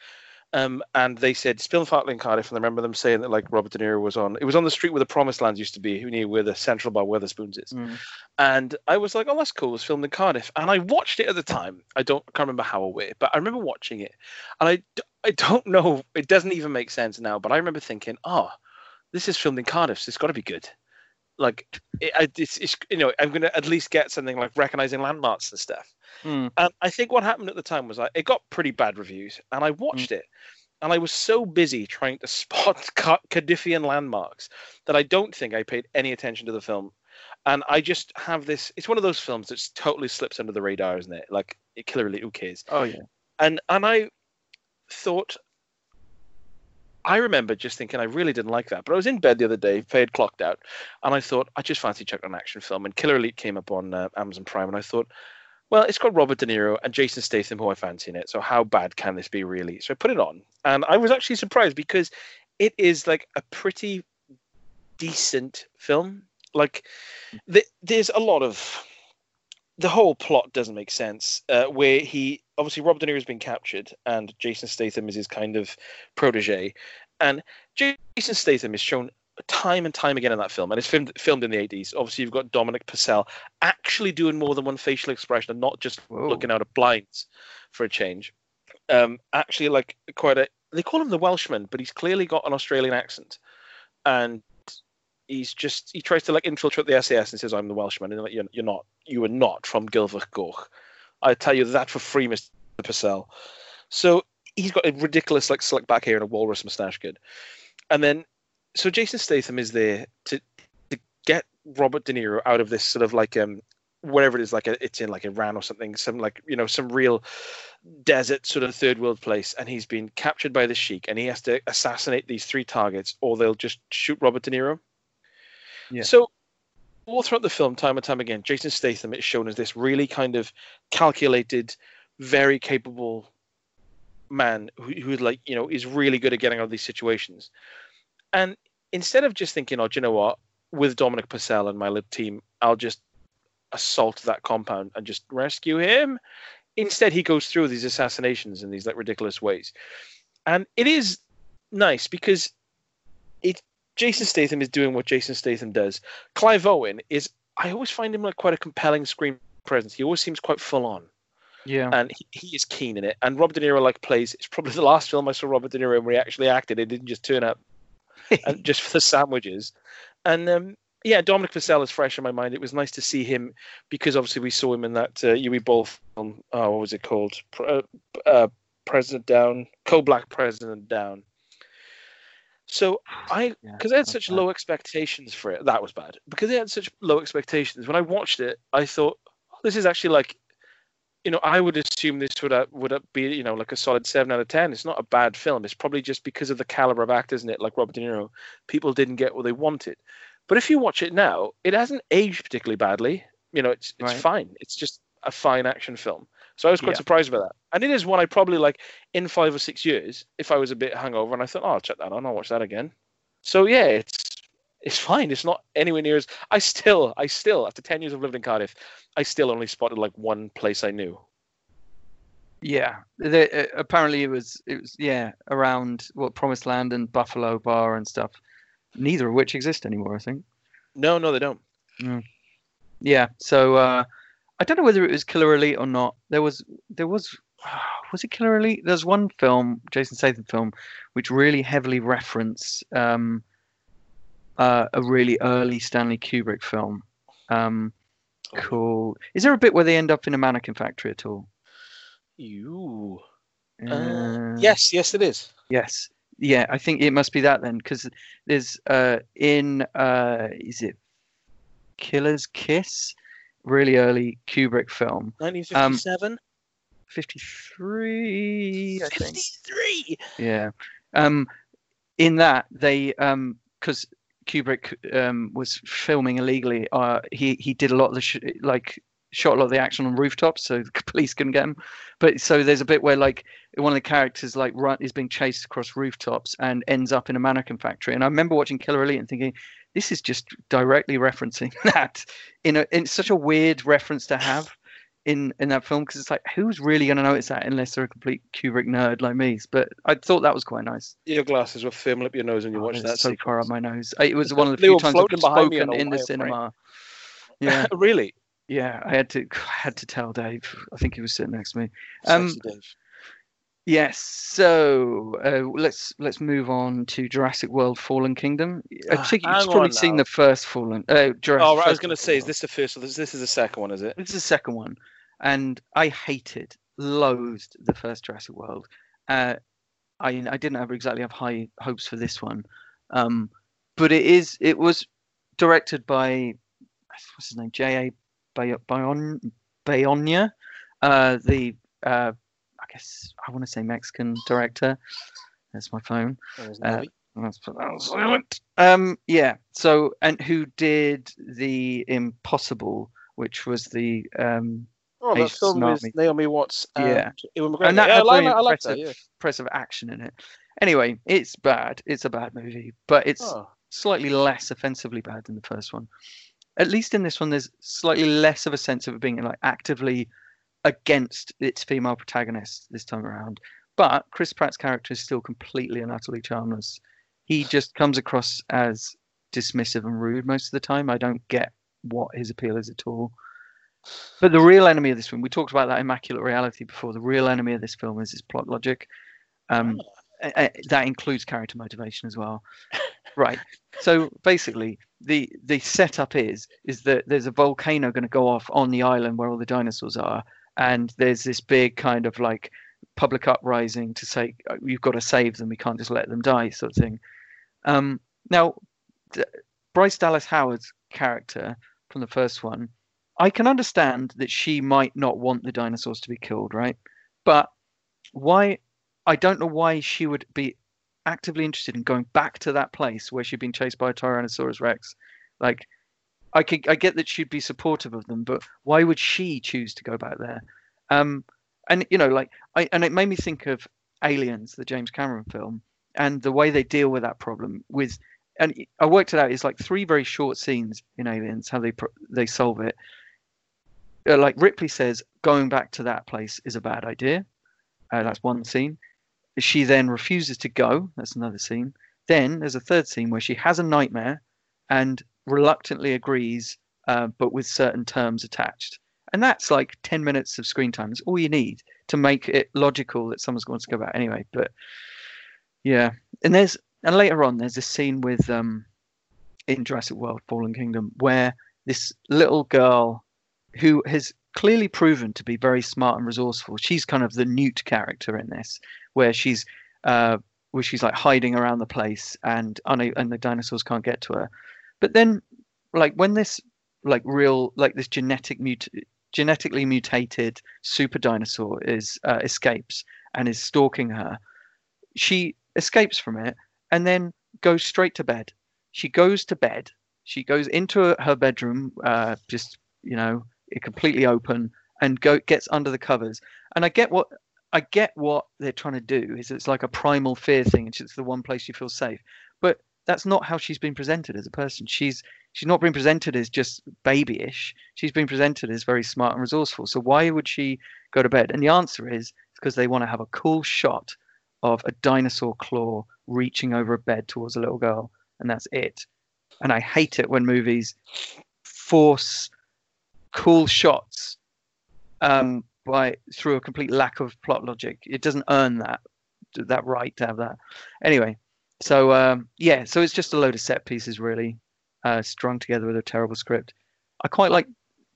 Um, and they said it's partly in Cardiff, and I remember them saying that like Robert De Niro was on. It was on the street where the Promised Land used to be, who knew where the Central Bar Wetherspoons is. Mm. And I was like, oh, that's cool. It was filmed in Cardiff. And I watched it at the time. I don't I can't remember how or where, but I remember watching it. And I I don't know, it doesn't even make sense now, but I remember thinking, oh, this is filmed in Cardiff, so it's got to be good. Like, it, it's, it's, you know, I'm going to at least get something like recognizing landmarks and stuff. Mm. And I think what happened at the time was I, it got pretty bad reviews, and I watched it, and I was so busy trying to [LAUGHS] spot Ca- Cardiffian landmarks that I don't think I paid any attention to the film. And I just have this. It's one of those films that totally slips under the radar, isn't it? Like Killer Elite, who cares? Oh yeah. And and I thought. I remember just thinking I really didn't like that, but I was in bed the other day, Faye had clocked out, and I thought I just fancy checking an action film. And Killer Elite came up on uh, Amazon Prime, and I thought, well, it's got Robert De Niro and Jason Statham, who I fancy in it. So how bad can this be, really? So I put it on, and I was actually surprised because it is like a pretty decent film. Like, th- there's a lot of the whole plot doesn't make sense. Uh, where he obviously Rob De Niro has been captured, and Jason Statham is his kind of protege, and Jason Statham is shown time and time again in that film, and it's filmed filmed in the 80s. Obviously, you've got Dominic Purcell actually doing more than one facial expression and not just Whoa. looking out of blinds for a change. Um, actually, like quite a they call him the Welshman, but he's clearly got an Australian accent, and he's just he tries to like infiltrate the SAS and says, "I'm the Welshman," and like, you're, you're not, you are not from Gilfach Goch. I tell you that for free, Mister Purcell. So he's got a ridiculous like slick back hair and a walrus mustache, good, and then so Jason Statham is there to to get Robert De Niro out of this sort of like um whatever it is like a, it's in like Iran or something some like you know some real desert sort of third world place and he's been captured by the sheik and he has to assassinate these three targets or they'll just shoot Robert De Niro. Yeah. So all throughout the film, time and time again, Jason Statham is shown as this really kind of calculated, very capable man who, who like you know is really good at getting out of these situations. And instead of just thinking, oh, do you know what? With Dominic Purcell and my little team, I'll just assault that compound and just rescue him. Instead, he goes through these assassinations in these like ridiculous ways, and it is nice because it Jason Statham is doing what Jason Statham does. Clive Owen is I always find him like quite a compelling screen presence. He always seems quite full on Yeah. and he, he is keen in it. And Robert De Niro like plays. It's probably [LAUGHS] the last film I saw Robert De Niro where he actually acted. It didn't just turn up [LAUGHS] and just for the sandwiches. And um, yeah, Dominic Purcell is fresh in my mind. It was nice to see him because obviously we saw him in that uh, Uwe Boll film. Oh, what was it called? Pre- uh, uh, President Down, Cold Black President Down. So I Yeah, because I had such bad. low expectations for it. That was bad because I had such low expectations. When I watched it, I thought oh, this is actually like, you know, I would assume this would uh, would uh, be you know like a solid seven out of ten. It's not a bad film. It's probably just because of the caliber of actors in it, like Robert De Niro, people didn't get what they wanted. But if you watch it now, it hasn't aged particularly badly. You know, it's it's Right. fine. It's just a fine action film. So I was quite Yeah. surprised by that. And it is one I probably like in five or six years if I was a bit hungover and I thought, oh, I'll check that on. I'll watch that again. So yeah, it's it's fine. It's not anywhere near as I still I still after ten years of living in Cardiff, I still only spotted like one place I knew. Yeah, the, uh, apparently it was it was yeah around what Promised Land and Buffalo Bar and stuff. Neither of which exist anymore, I think. No, no, they don't. Yeah, so uh, I don't know whether it was Killer Elite or not. There was there was [SIGHS] was it Killer Elite? There's one film, Jason Statham film, which really heavily referenced um, uh, a really early Stanley Kubrick film. Um, called. Is there a bit where they end up in a mannequin factory at all? You. Uh, Uh, yes, yes, it is. Yes. Yeah, I think it must be that then, because there's uh in uh is it Killer's Kiss, really early Kubrick film, 1957. 53, I think. 53. Yeah. Um, in that they um because Kubrick um was filming illegally. Uh, he he did a lot of the sh- like shot a lot of the action on rooftops, so the [LAUGHS] police couldn't get him. But so there's a bit where like one of the characters like run is being chased across rooftops and ends up in a mannequin factory. And I remember watching Killer Elite and thinking. This is just directly referencing [LAUGHS] that in a in such a weird reference to have in in that film because it's like who's really going to notice that unless they're a complete Kubrick nerd like me. But I thought that was quite nice. Your glasses were firmly up your nose when you Oh, watched that. so far up my nose. It was one of the They few times I've spoken in the cinema. [LAUGHS] Yeah, really? Yeah. I had to [SIGHS] I had to tell Dave. I think he was sitting next to me. Um, Yes. So uh, let's let's move on to Jurassic World: Fallen Kingdom. I Ah, think you've probably seen the first Fallen. Uh, Jurassic. Oh, right, I was going to say, is this the first? This, this is the second one, is it? This is the second one, and I hated, loathed the first Jurassic World. Uh, I I didn't have exactly have high hopes for this one, um, but it is it was directed by what's his name J A Bay- Bayon Bayonia, uh, the uh, I guess I want to say Mexican director. That's my phone. There's Uh, Navi. Let's put that on silent. Um, yeah. So, and who did the Impossible, which was the um, oh, that film with Naomi Watts. And Yeah. Ewan McGregor. and that yeah, had I like, very I like impressive, that. Yeah. impressive action in it. Anyway, it's bad. It's a bad movie, but it's Oh. slightly less offensively bad than the first one. At least in this one, there's slightly less of a sense of it being like actively against its female protagonist this time around. But Chris Pratt's character is still completely and utterly charmless. He just comes across as dismissive and rude most of the time. I don't get what his appeal is at all. But the real enemy of this film, we talked about that immaculate reality before. The real enemy of this film is its plot logic. Um, a- that includes character motivation as well. Right. So basically, the the setup is is that there's a volcano going to go off on the island where all the dinosaurs are, and there's this big kind of like public uprising to say "Uh, you've got to save them. We can't just let them die, sort of thing. Um, now, D- Bryce Dallas Howard's character from the first one, I can understand that she might not want the dinosaurs to be killed, right? But why? I don't know why she would be actively interested in going back to that place where she'd been chased by a Tyrannosaurus Rex. Like, I could, I get that she'd be supportive of them, but why would she choose to go back there? Um, and you know, like, I and it made me think of Aliens, the James Cameron film, and the way they deal with that problem. With, and I worked it out. It's like three very short scenes in Aliens, how they they solve it. Uh, like Ripley says, going back to that place is a bad idea. Uh, that's one scene. She then refuses to go. That's another scene. Then there's a third scene where she has a nightmare and reluctantly agrees, uh, but with certain terms attached. And that's like 10 minutes of screen time. It's all you need to make it logical that someone's going to go back anyway. But yeah. And there's, and later on, there's a scene with, um, in Jurassic World Fallen Kingdom where this little girl who has clearly proven to be very smart and resourceful. She's kind of the Newt character in this, where she's uh, where she's like hiding around the place and and the dinosaurs can't get to her. But then, like when this like real like this genetic mut- genetically mutated super dinosaur is uh, escapes and is stalking her, she escapes from it and then goes straight to bed. She goes to bed. She goes into her bedroom, uh, just you know, completely open and go gets under the covers. And I get what I get what they're trying to do is it's like a primal fear thing, and it's the one place you feel safe. But that's not how she's been presented as a person. She's she's not being presented as just babyish. She's been presented as very smart and resourceful. So why would she go to bed? And the answer is because they want to have a cool shot of a dinosaur claw reaching over a bed towards a little girl, and that's it. And I hate it when movies force cool shots um, by through a complete lack of plot logic. It doesn't earn that that right to have that. Anyway, so um, yeah, so it's just a load of set pieces really, uh, strung together with a terrible script. I quite like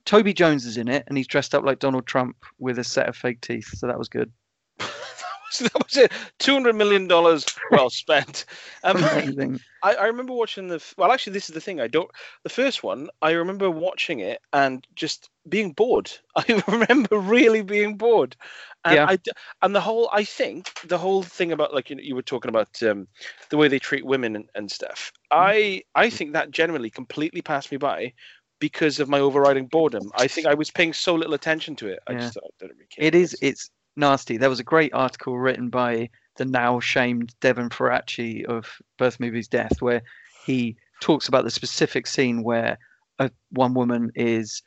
Toby Jones is in it, and he's dressed up like Donald Trump with a set of fake teeth, so that was good. [LAUGHS] that was it. Two hundred million dollars well spent. [LAUGHS] Um, Amazing. I, I remember watching the. Well, actually, this is the thing. I don't. The first one, I remember watching it and just being bored. [LAUGHS] I remember really being bored, and Yeah. I and the whole. I think the whole thing about like you, know, you were talking about um, the way they treat women and, and stuff. Mm-hmm. I I think that generally completely passed me by. Because of my overriding boredom, I think I was paying so little attention to it. I Yeah. just thought, I don't really care. It is. It's nasty. There was a great article written by the now shamed Devin Faraci of Birth Movies Death, where he talks about the specific scene where a, one woman is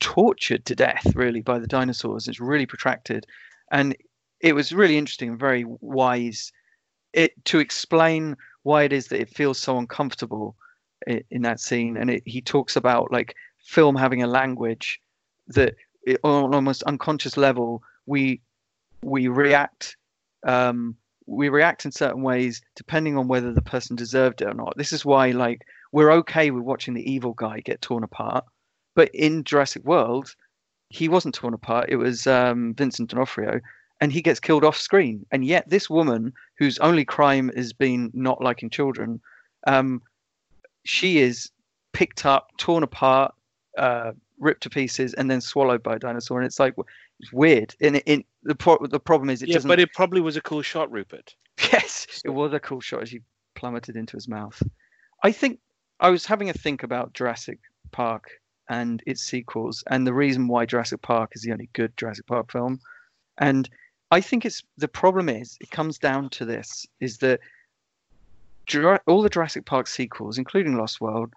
tortured to death, really, by the dinosaurs. It's really protracted, and it was really interesting and very wise. It to explain why it is that it feels so uncomfortable in, in that scene, and it, he talks about like film having a language that it, on an almost unconscious level we we react um, we react in certain ways depending on whether the person deserved it or not. This is why like we're okay with watching the evil guy get torn apart, but in Jurassic World, he wasn't torn apart. It was um, Vincent D'Onofrio, and he gets killed off screen. And yet this woman, whose only crime has been not liking children, um, she is picked up, torn apart, uh, ripped to pieces, and then swallowed by a dinosaur. And it's like it's weird. And it, it, the pro- the problem is it yeah, doesn't. but it probably was a cool shot, Rupert. [LAUGHS] Yes, it was a cool shot as he plummeted into his mouth. I think I was having a think about Jurassic Park and its sequels, and the reason why Jurassic Park is the only good Jurassic Park film. And I think it's the problem is it comes down to this: is that all the Jurassic Park sequels, including Lost World,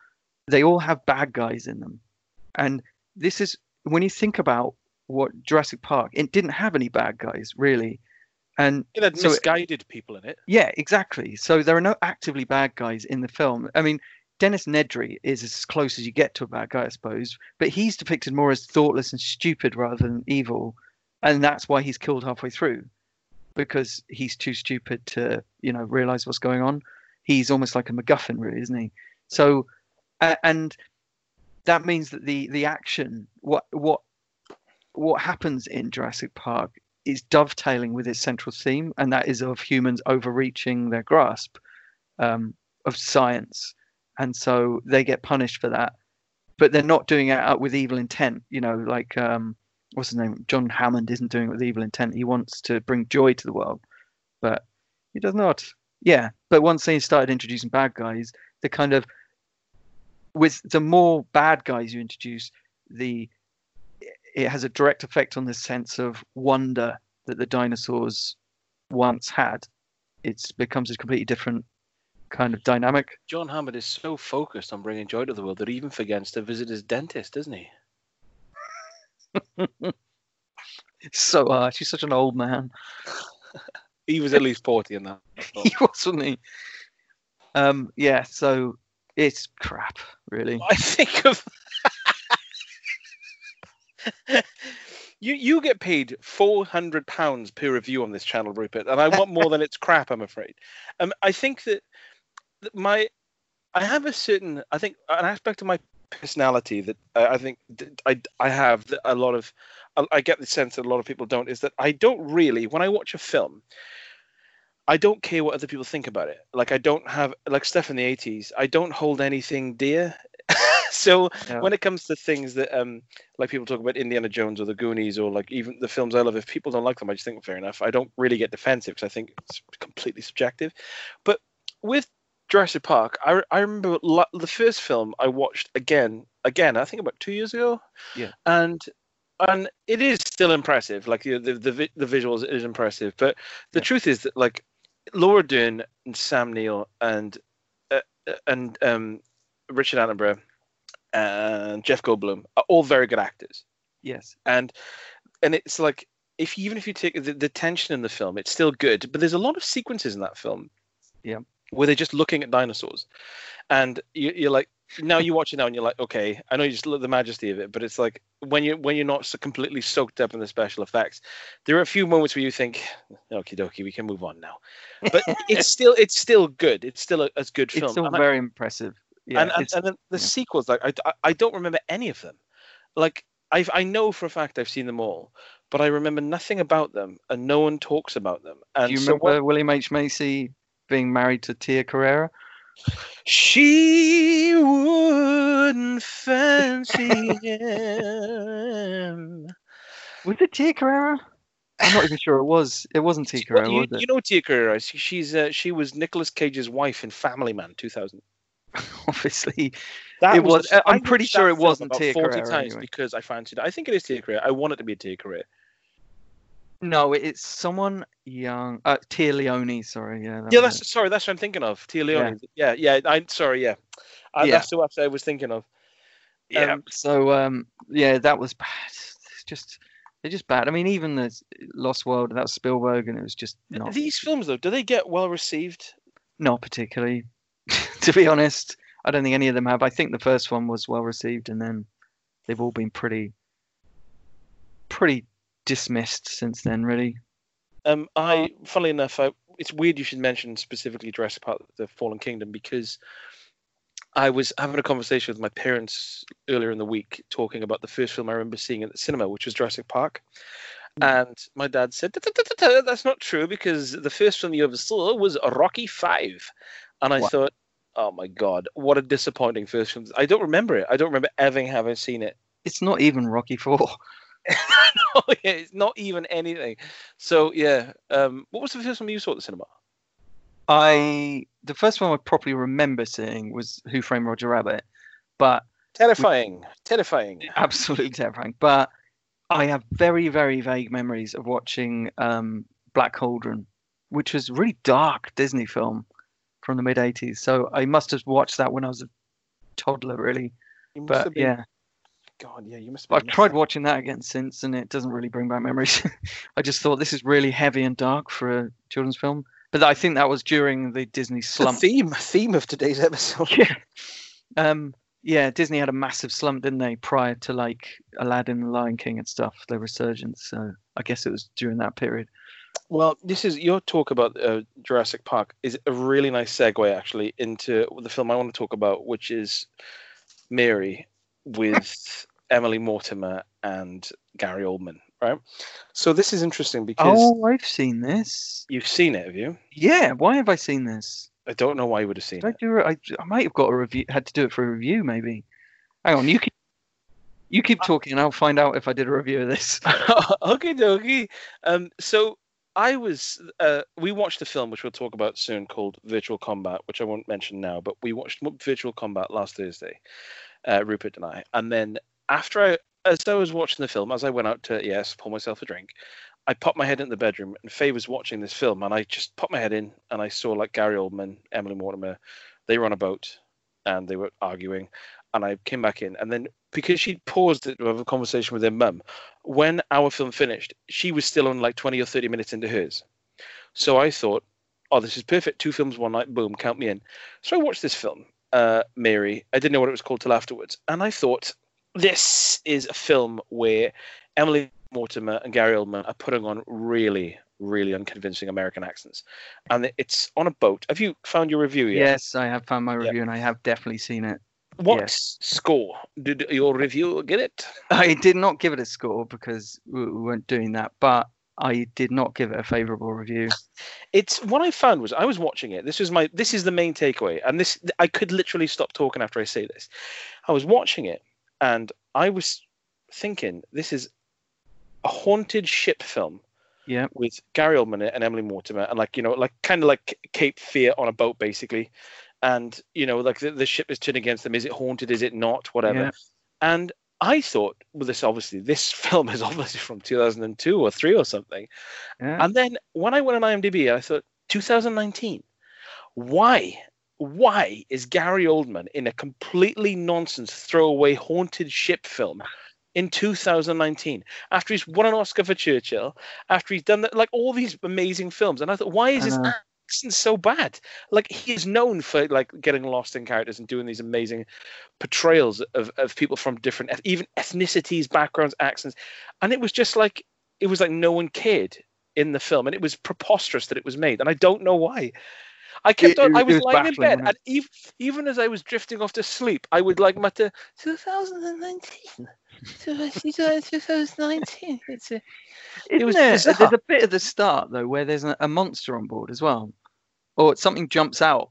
they all have bad guys in them, and this is when you think about what Jurassic Park, it didn't have any bad guys really, and It had So it- misguided people in it. yeah, exactly. So there are no actively bad guys in the film. I mean, Dennis Nedry is as close as you get to a bad guy, I suppose, but he's depicted more as thoughtless and stupid rather than evil, and that's why he's killed halfway through, because he's too stupid to, you know, realize what's going on. He's almost like a MacGuffin, really, isn't he? So, and that means that the the action, what what what happens in Jurassic Park is dovetailing with its central theme, and that is of humans overreaching their grasp um, of science, and so they get punished for that. But they're not doing it out with evil intent. You know, like um, what's his name? John Hammond isn't doing it with evil intent. He wants to bring joy to the world, but he does not. Yeah, but once they started introducing bad guys, the kind of with the more bad guys you introduce, the it has a direct effect on the sense of wonder that the dinosaurs once had. It becomes a completely different kind of dynamic. John Hammond is so focused on bringing joy to the world that he even forgets to visit his dentist, doesn't he? [LAUGHS] So harsh. He's such an old man. [LAUGHS] He was at least 40 in that. [LAUGHS] he was, wasn't he? Um, yeah. So it's crap, really. I think of. you you get paid four hundred pounds per review on this channel, Rupert, and I want more than it's crap. I'm afraid. Um, I think that my I have a certain I think an aspect of my personality that I think that I I have that a lot of I, I get the sense that a lot of people don't is that I don't really when I watch a film. I don't care what other people think about it. Like I don't have like stuff in the 80s. I don't hold anything dear. [LAUGHS] so Yeah. when it comes to things that um like people talk about Indiana Jones or the Goonies or like even the films I love, if people don't like them, I just think fair enough. I don't really get defensive because I think it's completely subjective. But with Jurassic Park, I, I remember lo- the first film I watched again, again, I think about two years ago. Yeah. And and it is still impressive. Like the the the, the visuals is impressive, but the Yeah. truth is that like Laura Dern and Sam Neill and uh, uh, and um, Richard Attenborough and Jeff Goldblum are all very good actors, Yes. and and it's like if even if you take the, the tension in the film, it's still good. But there's a lot of sequences in that film, Yeah. Where they're just looking at dinosaurs, and you, you're like, now you watch it now and you're like, okay, I know you just love the majesty of it, but it's like when you when you're not so completely soaked up in the special effects, there are a few moments where you think, okie dokie, we can move on now. But [LAUGHS] it's still it's still good. It's still a, a good film. It's still And I- very impressive. Yeah, and, and, and then the yeah. sequels, like I, I, don't remember any of them. Like I, I know for a fact I've seen them all, but I remember nothing about them, and no one talks about them. And Do you so remember what- William H Macy being married to Tia Carrere? she wouldn't fancy him. Was it Tia Carrere? I'm not even sure it was. It wasn't Tia [LAUGHS] Carrere, you, was it? you know Tia Carrere. she- She's uh, she was Nicolas Cage's wife in Family Man 2000. [LAUGHS] Obviously, That It was- the- I'm pretty sure it wasn't Tia 40 Carrere times anyway. because I fancied it. I think it is Tia Carrere. I want it to be a Tia Carrere. No, it's someone young. Uh, Téa Leoni. Sorry, yeah. that Yeah, that's sorry. That's what I'm thinking of. Téa Leoni. Yeah, yeah. I'm sorry. Yeah, I, Yeah. that's the one I was thinking of. yeah. um, so, um, yeah, that was bad. It's just, they're just bad. I mean, even the Lost World, that was Spielberg, and it was just not, These films, though, do they get well received? not particularly. [LAUGHS] to be honest, I don't think any of them have. I think the first one was well received, and then they've all been pretty, pretty dismissed since then. Really. Um, I, funnily enough, I, it's weird you should mention specifically Jurassic Park: The Fallen Kingdom because I was having a conversation with my parents earlier in the week talking about the first film I remember seeing at the cinema, which was Jurassic Park. And my dad said, "Da, da, da, da, da, "That's not true because the first film you ever saw was Rocky Five. And I Wow. thought, "Oh my god, what a disappointing first film!" I don't remember it. I don't remember ever having seen it. It's not even Rocky Four. [LAUGHS] oh, yeah, it's not even anything. So yeah, um, what was the first one you saw at the cinema? I the first one I properly remember seeing was Who Framed Roger Rabbit, but Terrifying, terrifying. [LAUGHS] absolutely terrifying. But I have very very vague memories of watching um, Black Cauldron, which was a really dark Disney film from the mid '80s. So I must have watched that when I was a toddler, really. You must But have been, yeah, God, yeah, you must. Have I've been tried watching that again since, and it doesn't really bring back memories. [LAUGHS] I just thought this is really heavy and dark for a children's film. But I think that was during the Disney It's the slump. theme theme of today's episode. [LAUGHS] yeah. Um, yeah, Disney had a massive slump, didn't they, prior to like Aladdin, the Lion King, and stuff. Their resurgence. So I guess it was during that period. Well, this is your talk about uh, Jurassic Park is a really nice segue actually into the film I want to talk about, which is Mary with [LAUGHS] Emily Mortimer and Gary Oldman. Right. So this is interesting because Oh, I've seen this. you've seen it, have you? Yeah, why have I seen this? I don't know why you would have seen Did I it. do? I, I might have got a review. Had to do it for a review, maybe. Hang on, you keep you keep talking, and I'll find out if I did a review of this. [LAUGHS] okay, dokie. Um, so I was, uh, we watched a film which we'll talk about soon called Virtual Combat, which I won't mention now, but we watched Virtual Combat last Thursday, uh, Rupert and I. And then after I, as I was watching the film, as I went out to, yes, pour myself a drink, I popped my head in the bedroom and Faye was watching this film and I just popped my head in and I saw like Gary Oldman, Emily Mortimer, they were on a boat and they were arguing and I came back in and then because she'd paused it to have a conversation with her mum, when our film finished, she was still on like 20 or 30 minutes into hers. So I thought, oh, this is perfect. Two films, one night, boom, count me in. So I watched this film, uh, Mary. I didn't know what it was called till afterwards. And I thought, this is a film where Emily Mortimer and Gary Oldman are putting on really, really unconvincing American accents. And it's on a boat. Have you found your review yet? Yes, I have found my review, and I have definitely seen it. What yes. score did your review get it? I did not give it a score because we weren't doing that, but I did not give it a favourable review. it's what I found was I was watching it. This was my this is the main takeaway, and this I could literally stop talking after I say this. I was watching it, and I was thinking this is a haunted ship film Yeah, with Gary Oldman and Emily Mortimer, and like you know, like kind of like Cape Fear on a boat, basically. And you know, like the, the ship is turned against them. Is it haunted? Is it not? Whatever. Yeah. And I thought, well, this obviously this [LAUGHS] film is obviously from 2002 or three or something. yeah. And then when I went on IMDb, I thought 2019. Why? Why is Gary Oldman in a completely nonsense throwaway haunted ship film in 2019 after he's won an Oscar for Churchill, after he's done that, like all these amazing films? And I thought, why is this accent's so bad. Like he is known for like getting lost in characters and doing these amazing portrayals of, of people from different even ethnicities, backgrounds, accents, and it was just like it was like no one cared in the film, and it was preposterous that it was made, and I don't know why. I kept It- on. I was, was lying in bed, and even, even as I was drifting off to sleep, I would like mutter 2019. 2019. It's a, Isn't It was there? bizarre. There's a bit at the start though where there's a, a monster on board as well, or something jumps out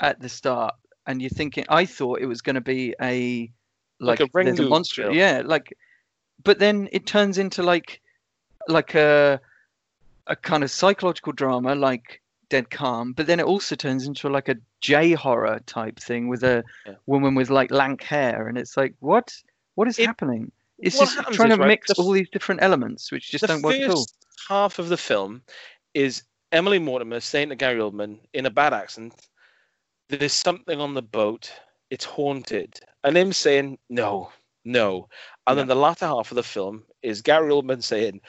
at the start, and you're thinking. I thought it was going to be a Like like, a there's a monster. film. Yeah, like, but then it turns into like like a a kind of psychological drama like Dead Calm, but then it also turns into like a J horror type thing with a Yeah. woman with like lank hair, and it's like what what is It- happening? It's just trying to right, mix the all these different elements, which just don't work at all. first half of the film is Emily Mortimer saying to Gary Oldman in a bad accent, "There's something on the boat. It's haunted," and him saying, "No, no," and then the latter half of the film is Gary Oldman saying,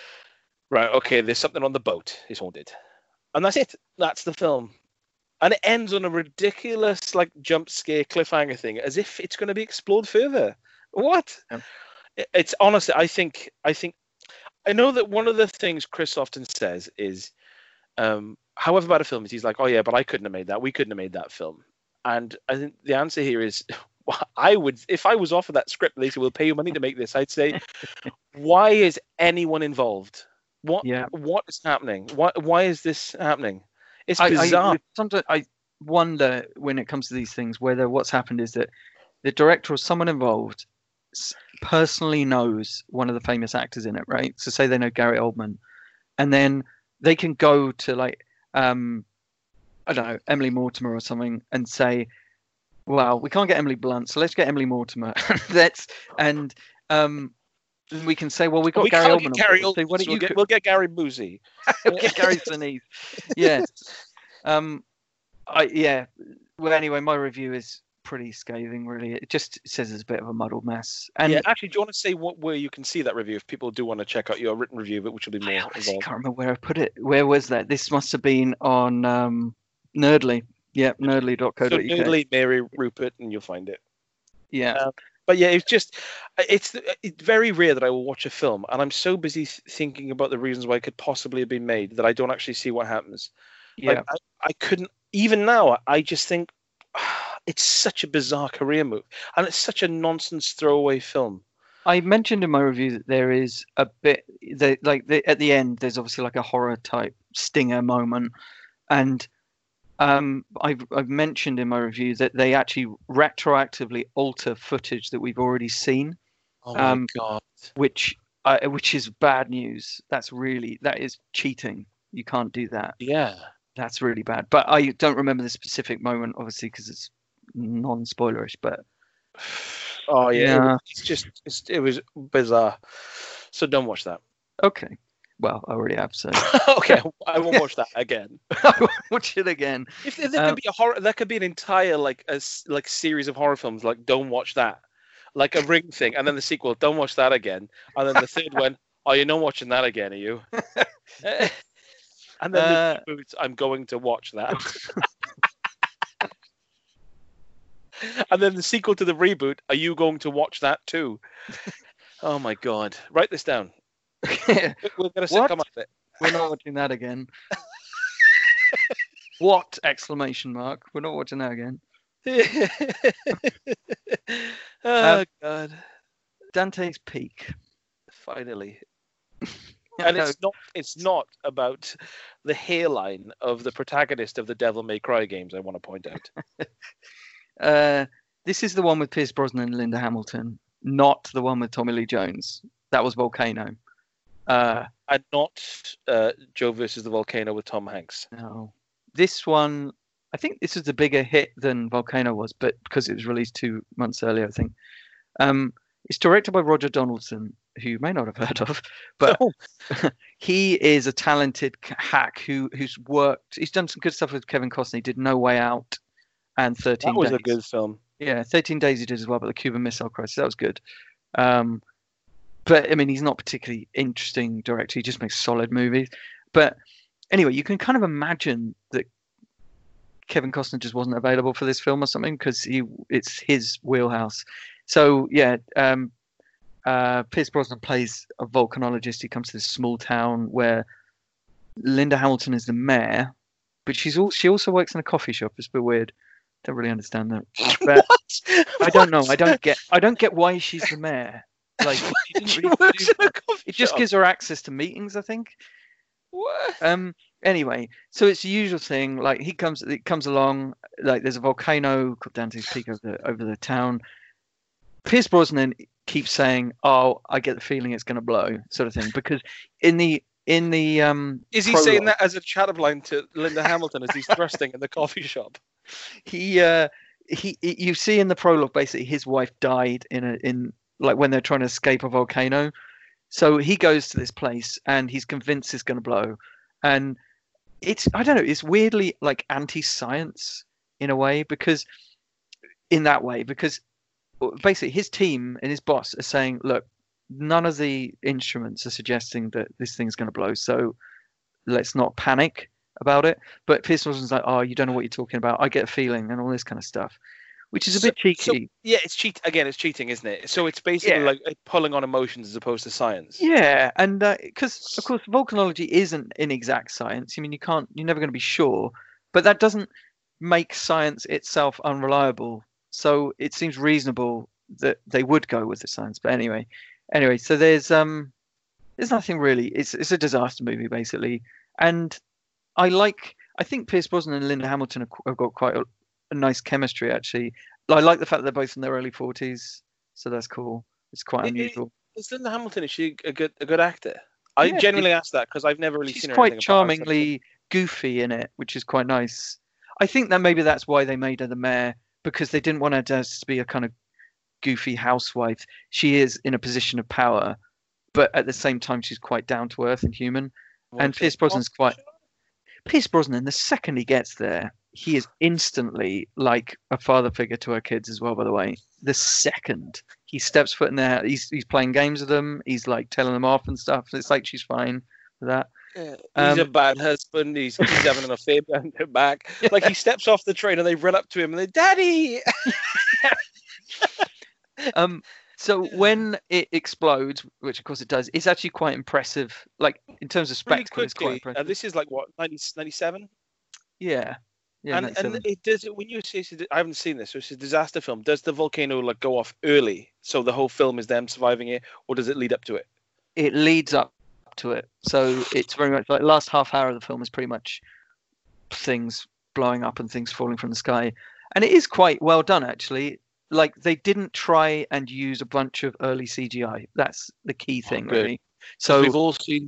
"Right, okay, there's something on the boat. It's haunted," and that's it. That's the film. And it ends on a ridiculous, like jump scare cliffhanger thing, as if it's going to be explored further. What? Yeah. It's honestly, I think, I think I know that one of the things Chris often says is, um, however bad a film is, he's like, oh yeah, but I couldn't have made that. We couldn't have made that film. And I think the answer here is, [LAUGHS] I would, if I was offered that script, they said, we'll pay you money to make this, I'd say, [LAUGHS] why is anyone involved? What, Yeah. what is happening? Why, why is this happening? It's bizarre. I sometimes I wonder when it comes to these things whether what's happened is that the director or someone involved personally knows one of the famous actors in it, right? So say they know Gary Oldman, and then they can go to like um, I don't know Emily Mortimer or something and say, "Well, we can't get Emily Blunt, so let's get Emily Mortimer." [LAUGHS] That's and um, we can say, "Well, we got we Gary Oldman." get Gary so Oldman, so we'll, get, we'll get Gary Busey. [LAUGHS] We'll get Gary Sinise. [LAUGHS] Yeah. Um, I yeah. Well, anyway, my review is pretty scathing. Really, it just says it's a bit of a muddled mess. And yeah, actually, do you want to say what where you can see that review if people do want to check out your written review, but which will be I more involved? can't remember where I put it. Where was that? This must have been on um, Nerdly. Yep, nerdly.co.uk. So Noodly, Mary Rupert, and you'll find it. yeah. Um, But yeah, it's just it's it's very rare that I will watch a film and I'm so busy thinking about the reasons why it could possibly have been made that I don't actually see what happens. yeah. Like, I, I couldn't even now. I just think it's such a bizarre career move, and it's such a nonsense throwaway film. I mentioned in my review that there is a bit the, like the, at the end there's obviously like a horror type stinger moment and um, I've, I've mentioned in my review that they actually retroactively alter footage that we've already seen Oh my Um, god! which uh, which is bad news that's really that is cheating you can't do that Yeah. that's really bad but I don't remember the specific moment obviously because it's non-spoilerish but Oh yeah. Yeah. it's just it's, it was bizarre. So don't watch that. okay well I already have so [LAUGHS] okay, I won't watch that [LAUGHS] again. I won't watch it again If there, there Um, could be a horror, that could be an entire like a like series of horror films. Like, don't watch that, like a ring thing, and then the sequel, don't watch that again, and then the third one, [LAUGHS] oh, you're not watching that again, are you? and then Uh, the reboot, I'm going to watch that. And then the sequel to the reboot, are you going to watch that too? [LAUGHS] Oh my god! Write this down. We- We're gonna What? come up with We're not watching that again. [LAUGHS] what exclamation mark? We're not watching that again. [LAUGHS] oh Um, god! Dante's Peak. Finally. And it's not it's not about the hairline of the protagonist of the Devil May Cry games. I want to point out. Uh, this is the one with Pierce Brosnan and Linda Hamilton, not the one with Tommy Lee Jones. That was Volcano. Uh, and not uh, Joe versus the volcano with Tom Hanks. no, this one. I think this is a bigger hit than Volcano was, but because it was released two months earlier, I think. Um, it's directed by Roger Donaldson, who you may not have heard of, but Oh, [LAUGHS] he is a talented hack who who's worked. He's done some good stuff with Kevin Costner. He did No Way Out and Thirteen that was Days. a good film. Yeah, Thirteen Days he did as well, but the Cuban Missile Crisis that was good. Um, but I mean, he's not particularly interesting director. He just makes solid movies. But anyway, you can kind of imagine that Kevin Costner just wasn't available for this film or something because he it's his wheelhouse. So yeah, um, uh, Pierce Brosnan plays a volcanologist. He comes to this small town where Linda Hamilton is the mayor, but she's all she also works in a coffee shop. It's a bit weird. Don't really understand that. [LAUGHS] But I don't know. I don't get. I don't get why she's the mayor. Like she [LAUGHS] She really works in a coffee it just gives her access to meetings. I think. What? Um. Anyway, so it's the usual thing. Like he comes, it comes along. Like there's a volcano called Dante's Peak over the over the town. Pierce Brosnan keeps saying, "Oh, I get the feeling it's going to blow," sort of thing. Because in the in the um, Is he saying that as a chat line to Linda Hamilton as he's thrusting in the coffee shop? [LAUGHS] he uh he he- you see in the prologue basically his wife died in a in like when they're trying to escape a volcano. So he goes to this place and he's convinced it's going to blow. And it's i don't know it's weirdly like anti-science in a way because in that way because basically his team and his boss are saying look none of the instruments are suggesting that this thing's going to blow so let's not panic about it but Pierce Brosnan's like, "Oh, you don't know what you're talking about. I get a feeling," and all this kind of stuff, which is a So- bit cheeky. Yeah, it's cheat again. It's cheating, isn't it? So it's basically Yeah. like uh, pulling on emotions as opposed to science. yeah, and because of course volcanology isn't an exact science. I mean, you can't, you're never going to be sure, but that doesn't make science itself unreliable. So it seems reasonable that they would go with the science. But anyway, anyway, so there's um, there's nothing really. It's it's a disaster movie basically, and I like. I think Pierce Brosnan and Linda Hamilton have, have got quite a, a nice chemistry actually. I like the fact that they're both in their early forties, so that's cool. It's quite It- it- unusual. Is Linda Hamilton? Is she a good a good actor? I Yeah, genuinely ask that because I've never really She's seen her. quite anything apart from- charmingly goofy in it, which is quite nice. I think that maybe that's why they made her the mayor because they didn't want her to be a kind of goofy housewife. She is in a position of power, but at the same time she's quite down to earth and human. and Watch Pierce. Brosnan's quite- Pierce Brosnan, the second he gets there, he is instantly like a father figure to her kids as well. By the way, the second he steps foot in there, he's he's playing games with them. He's like telling them off and stuff. It's like she's fine with that. Yeah, he's Um, a bad husband. He's, he's having an affair behind her back. [LAUGHS] Like he steps off the train and they run up to him and they, "Daddy!" [LAUGHS] um so when it explodes which of course it does it's actually quite impressive like in terms of spectacle it's quite impressive And this is like what 90, 97? yeah yeah and and it does when you say I haven't seen this. So it's a disaster film. Does the volcano like go off early, so the whole film is them surviving it, or does it lead up to it? it leads up to it so it's very much like last half hour of the film is pretty much things blowing up and things falling from the sky and it is quite well done actually like they didn't try and use a bunch of early cgi that's the key thing good. really so we've all seen.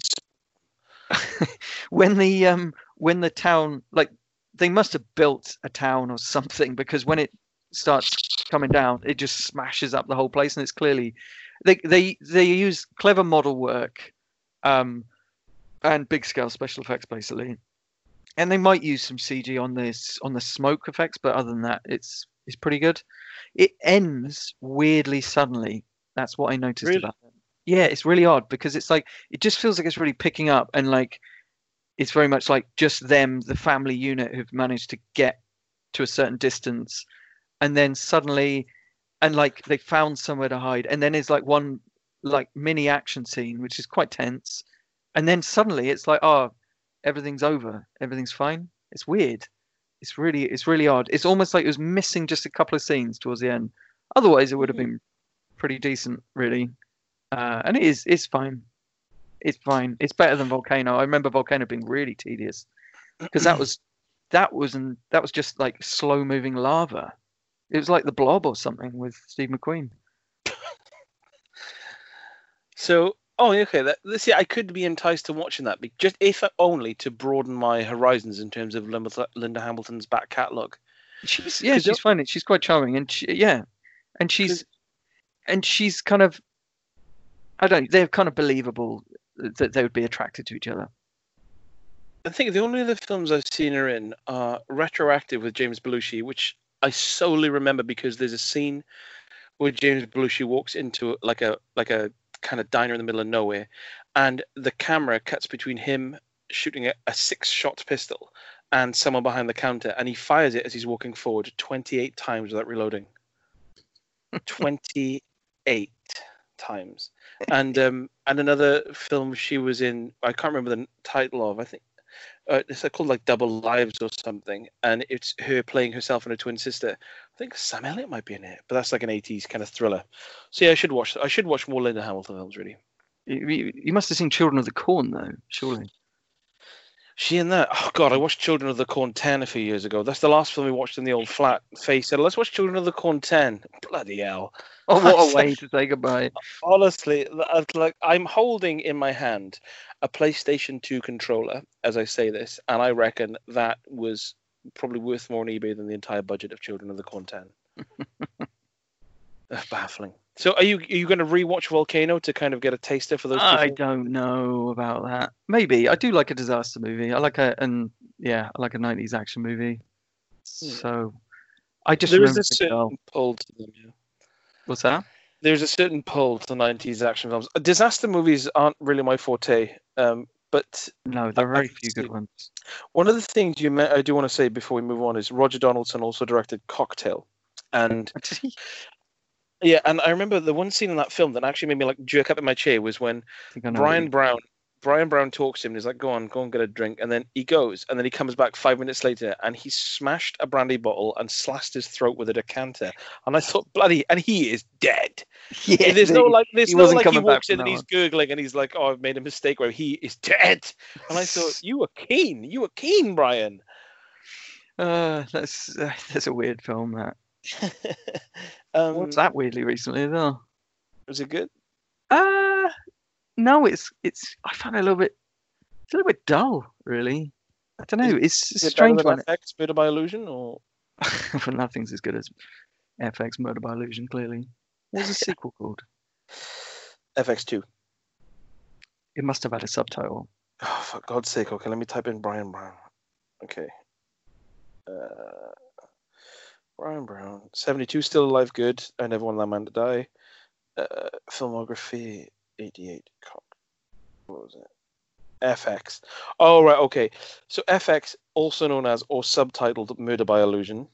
[LAUGHS] when the um when the town like they must have built a town or something because when it starts coming down it just smashes up the whole place and it's clearly they they they use clever model work um and big scale special effects basically and they might use some cg on this on the smoke effects but other than that it's it's pretty good. It ends weirdly suddenly. That's what i noticed Really? about it. Yeah it's really odd because it's like it just feels like it's really picking up and like it's very much like just them the family unit who've managed to get to a certain distance. And then suddenly and like they found somewhere to hide. And then it's like one like mini action scene which is quite tense. And then suddenly it's like oh everything's over. Everything's fine. It's weird it's really it's really odd. It's almost like it was missing just a couple of scenes towards the end. Otherwise it would have been pretty decent really. Uh, and it is it's fine. It's fine. It's better than volcano. I remember volcano being really tedious because [CLEARS THROAT] that was that wasn't that was just like slow moving lava. It was like the blob or something with steve mcqueen. [LAUGHS] So, oh, okay. That, yeah, I could be enticed to watching that, just if only to broaden my horizons in terms of Linda, Linda Hamilton's back catalogue. she's yeah she's funny she's quite charming and she, yeah and she's and she's kind of i don't they're kind of believable that they would be attracted to each other I think the only other films I've seen her in are Retroactive with James Belushi, which I solely remember because there's a scene where James Belushi walks into like a like a kind of diner in the middle of nowhere, and the camera cuts between him shooting a, a six-shot pistol and someone behind the counter, and he fires it as he's walking forward 28 times without reloading. [LAUGHS] 28 times. And um, and another film she was in, I can't remember the title of. I think uh, it's called like Double Lives or something, and it's her playing herself and her twin sister. I think Sam Elliott might be in it, but that's like an 80s kind of thriller. So yeah, I should watch. I should watch more Linda Hamilton films. Really. You, you- you must have seen Children of the Corn though, surely. She and that? Oh God, I watched Children of the Corn 10 a few years ago. That's the last film we watched in the old flat. Faye said, "Let's watch Children of the Corn 10." Bloody hell! [LAUGHS] Oh, what a way to say goodbye. Honestly, uh, like I'm holding in my hand a PlayStation 2 controller as I say this, and I reckon that was probably worth more on eBay than the entire budget of Children of the Corn 10. [LAUGHS] That's baffling. So, are you are you going to rewatch Volcano to kind of get a taster for those? two I don't know about that. Maybe I do like a disaster movie. I like a and yeah, I like a '90s action movie. So I just There is a certain pull to them. Yeah. what's that? There's a certain pull to 90s action films. Disaster movies aren't really my forte, um, but No, there are very few good ones. One of the things you me- I do want to say before we move on is Roger Donaldson also directed Cocktail, and [LAUGHS] yeah, and I remember the one scene in that film that actually made me like jerk up in my chair was when I think I know what Bryan Brown Bryan Brown talks to him and he's like, "Go on, go and get a drink," and then he goes, and then he comes back five minutes later and he smashed a brandy bottle and slashed his throat with a decanter, and I thought, bloody, and he is dead. [LAUGHS] Yeah, there's no like, there's he no wasn't like he walks in and he's gurgling and he's like, "Oh, I've made a mistake," where he is dead, and I thought, you were keen, you were keen, Bryan. Uh, that's uh, that's a weird film. That [LAUGHS] um, what's that weirdly recently though? Was it good? Uh no, it's it's. I found it a little bit. It's a little bit dull, really. I don't know. It's, it's Is a strange one. FX Murder by Illusion, or [LAUGHS] well, nothing's as good as FX Murder by Illusion. Clearly, what was the [LAUGHS] sequel called? FX Two? It must have had a subtitle. Oh, for God's sake! Okay, let me type in Bryan Brown. Okay. Uh, Bryan Brown, seventy-two, still alive, good. I never want that man to die. Uh, filmography, eighty-eight. What was it? FX. Oh right, okay. So FX, also known as or subtitled Murder by Illusion.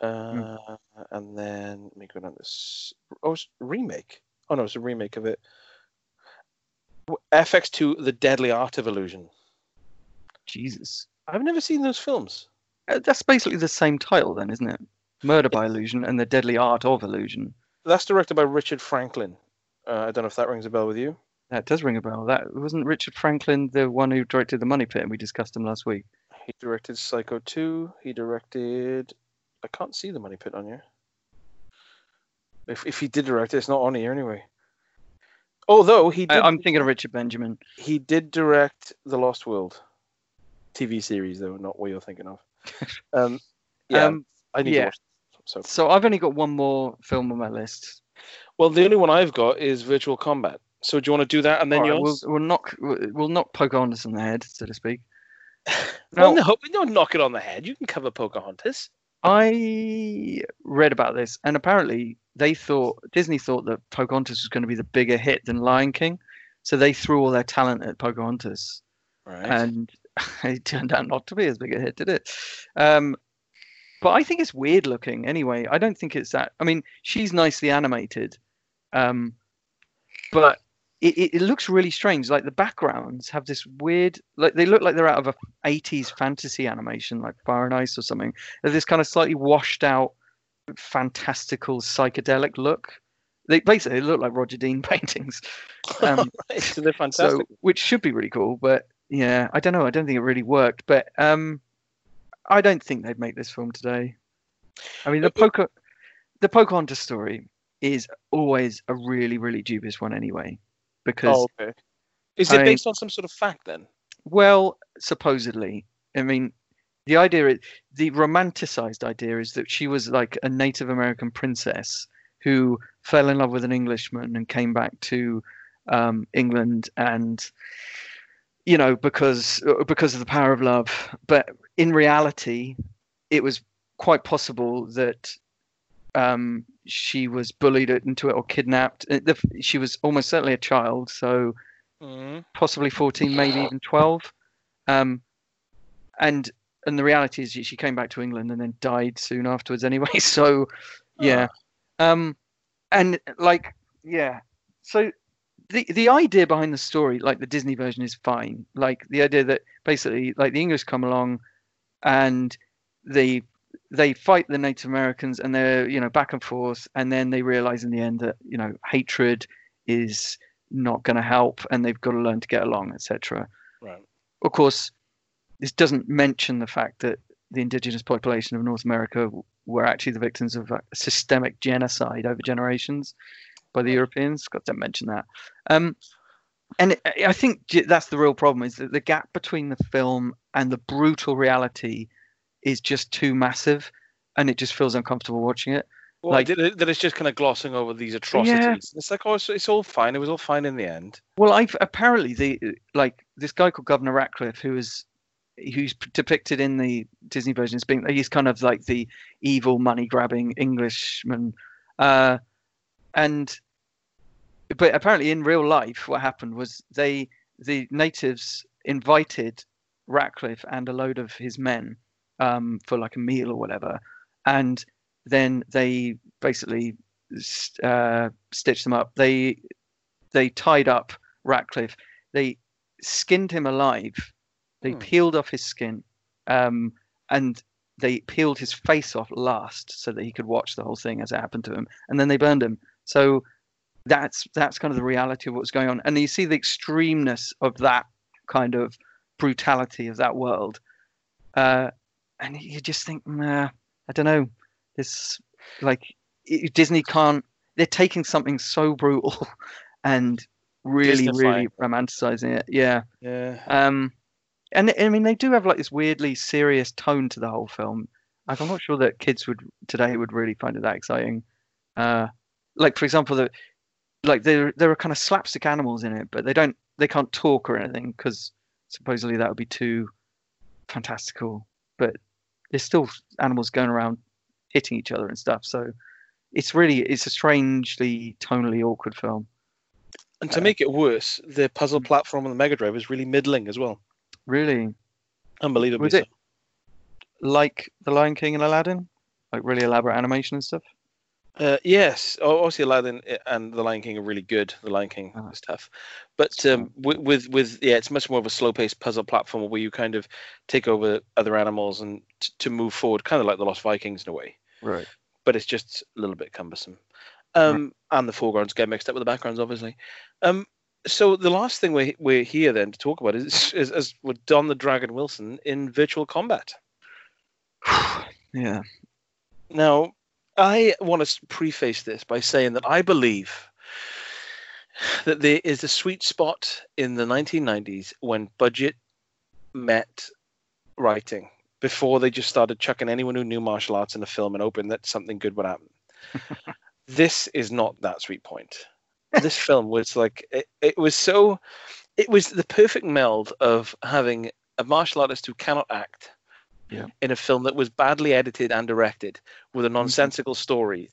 Uh, and then let me go down this. Oh, it's a remake. Oh no, it's a remake of it. FX2, The Deadly Art of Illusion. Jesus, I've never seen those films. Uh, that's basically the same title, then, isn't it? Murder by Illusion and the Deadly Art of Illusion. That's directed by Richard Franklin. Uh, I don't know if that rings a bell with you. That does ring a bell. That wasn't Richard Franklin, the one who directed The Money Pit, and we discussed him last week. He directed Psycho 2. He directed. I can't see the money pit on here. If, if he did direct it, it's not on here anyway. Although he did, I, I'm thinking of Richard Benjamin. he did direct The Lost World TV series, though, not what you're thinking of. [LAUGHS] Um, yeah, Um, I need yeah. to watch. So, so I've only got one more film on my list. well, the only one I've got is Virtual Combat. So, do you want to do that and then All right, yours? we'll, we'll knock we'll we'll knock Pocahontas on the head, so to speak. [LAUGHS] Well, no, we don't knock it on the head. You can cover Pocahontas. I read about this, and apparently they thought Disney thought that Pocahontas was going to be the bigger hit than Lion King, so they threw all their talent at Pocahontas, Right. and [LAUGHS] it turned out not to be as big a hit, did it? Um, but I think it's weird looking. Anyway, I don't think it's that. I mean, she's nicely animated, um, but it, it, it looks really strange. Like the backgrounds have this weird, like they look like they're out of a 80s fantasy animation, like Fire and Ice or something. They're this kind of slightly washed out, fantastical psychedelic look. They basically look like Roger Dean [LAUGHS] paintings. Um, [LAUGHS] right. So they're fantastic. so, which should be really cool, but yeah, I don't know. I don't think it really worked, but um, I don't think they'd make this film today. I mean, the Poca, the Pocahontas story is always a really, really dubious one anyway, because oh, okay. Is it I- based on some sort of fact then? well, supposedly, I mean, the idea is the romanticized idea is that she was like a Native American princess who fell in love with an Englishman and came back to um, England and you know because because of the power of love. But in reality, it was quite possible that um, she was bullied into it or kidnapped. Uh, She was almost certainly a child, so Mm. possibly 14, maybe even 12. Um, and and the reality is she came back to England and then died soon afterwards anyway. [LAUGHS] So yeah, um, and like yeah, so the the idea behind the story, like the Disney version, is fine. Like the idea that basically, like the English come along, and they they fight the Native Americans, and they're you know back and forth, and then they realize in the end that you know hatred is not going to help, and they've got to learn to get along, etc. Right. Of course, this doesn't mention the fact that the indigenous population of North America were actually the victims of a systemic genocide over generations by the Europeans. Got to mention that. Um, and I think that's the real problem: is that the gap between the film and the brutal reality is just too massive, and it just feels uncomfortable watching it. Well, like that it's just kind of glossing over these atrocities. Yeah. It's like, oh, it's, it's, all fine. It was all fine in the end. Well, I've apparently the like this guy called Governor Ratcliffe, who is who's depicted in the Disney version as being he's kind of like the evil money grabbing Englishman, uh, and but apparently in real life, what happened was they the natives invited Ratcliffe and a load of his men um, for like a meal or whatever, and then they basically uh, stitched them up. They they tied up Ratcliffe. They skinned him alive they hmm. peeled off his skin, um, and they peeled his face off last so that he could watch the whole thing as it happened to him, and then they burned him. So that's that's kind of the reality of what's going on, and you see the extremeness of that kind of brutality of that world, uh, and you just think, nah, I don't know, this like Disney can't. They're taking something so brutal [LAUGHS] and really, really romanticizing it. Yeah. Yeah. Um, and I mean they do have like this weirdly serious tone to the whole film. Like I'm not sure that kids would today would really find it that exciting. Uh, like for example, the like there there are kind of slapstick animals in it, but they don't they can't talk or anything because supposedly that would be too fantastical. But there's still animals going around hitting each other and stuff. So it's really it's a strangely tonally awkward film. And to uh, make it worse, the puzzle platform on the Mega Drive is really middling as well. Really? Unbelievably Was it like The Lion King and Aladdin? Like really elaborate animation and stuff? Uh, yes, obviously Aladdin eh, and The Lion King are really good. The Lion King oh. is tough, but um, with, with, with yeah, it's much more of a slow-paced puzzle platform where you kind of take over other animals and t- to move forward, kind of like the Lost Vikings in a way. Right. But it's just a little bit cumbersome, um, right. and the foregrounds get mixed up with the backgrounds, obviously. Um, so the last thing we're, we're here then to talk about is, [LAUGHS] is, is with Don the Dragon Wilson in Virtual Combat. [SIGHS] yeah. Now, I want to preface this by saying that I believe that there is a sweet spot in the 1990s when budget met writing before they just started chucking anyone who knew martial arts in a film and hoping that something good would happen. [LAUGHS] this is not that sweet point [LAUGHS] this film was like it, it was so it was the perfect meld of having a martial artist who cannot act yeah. in a film that was badly edited and directed with a mm-hmm. nonsensical story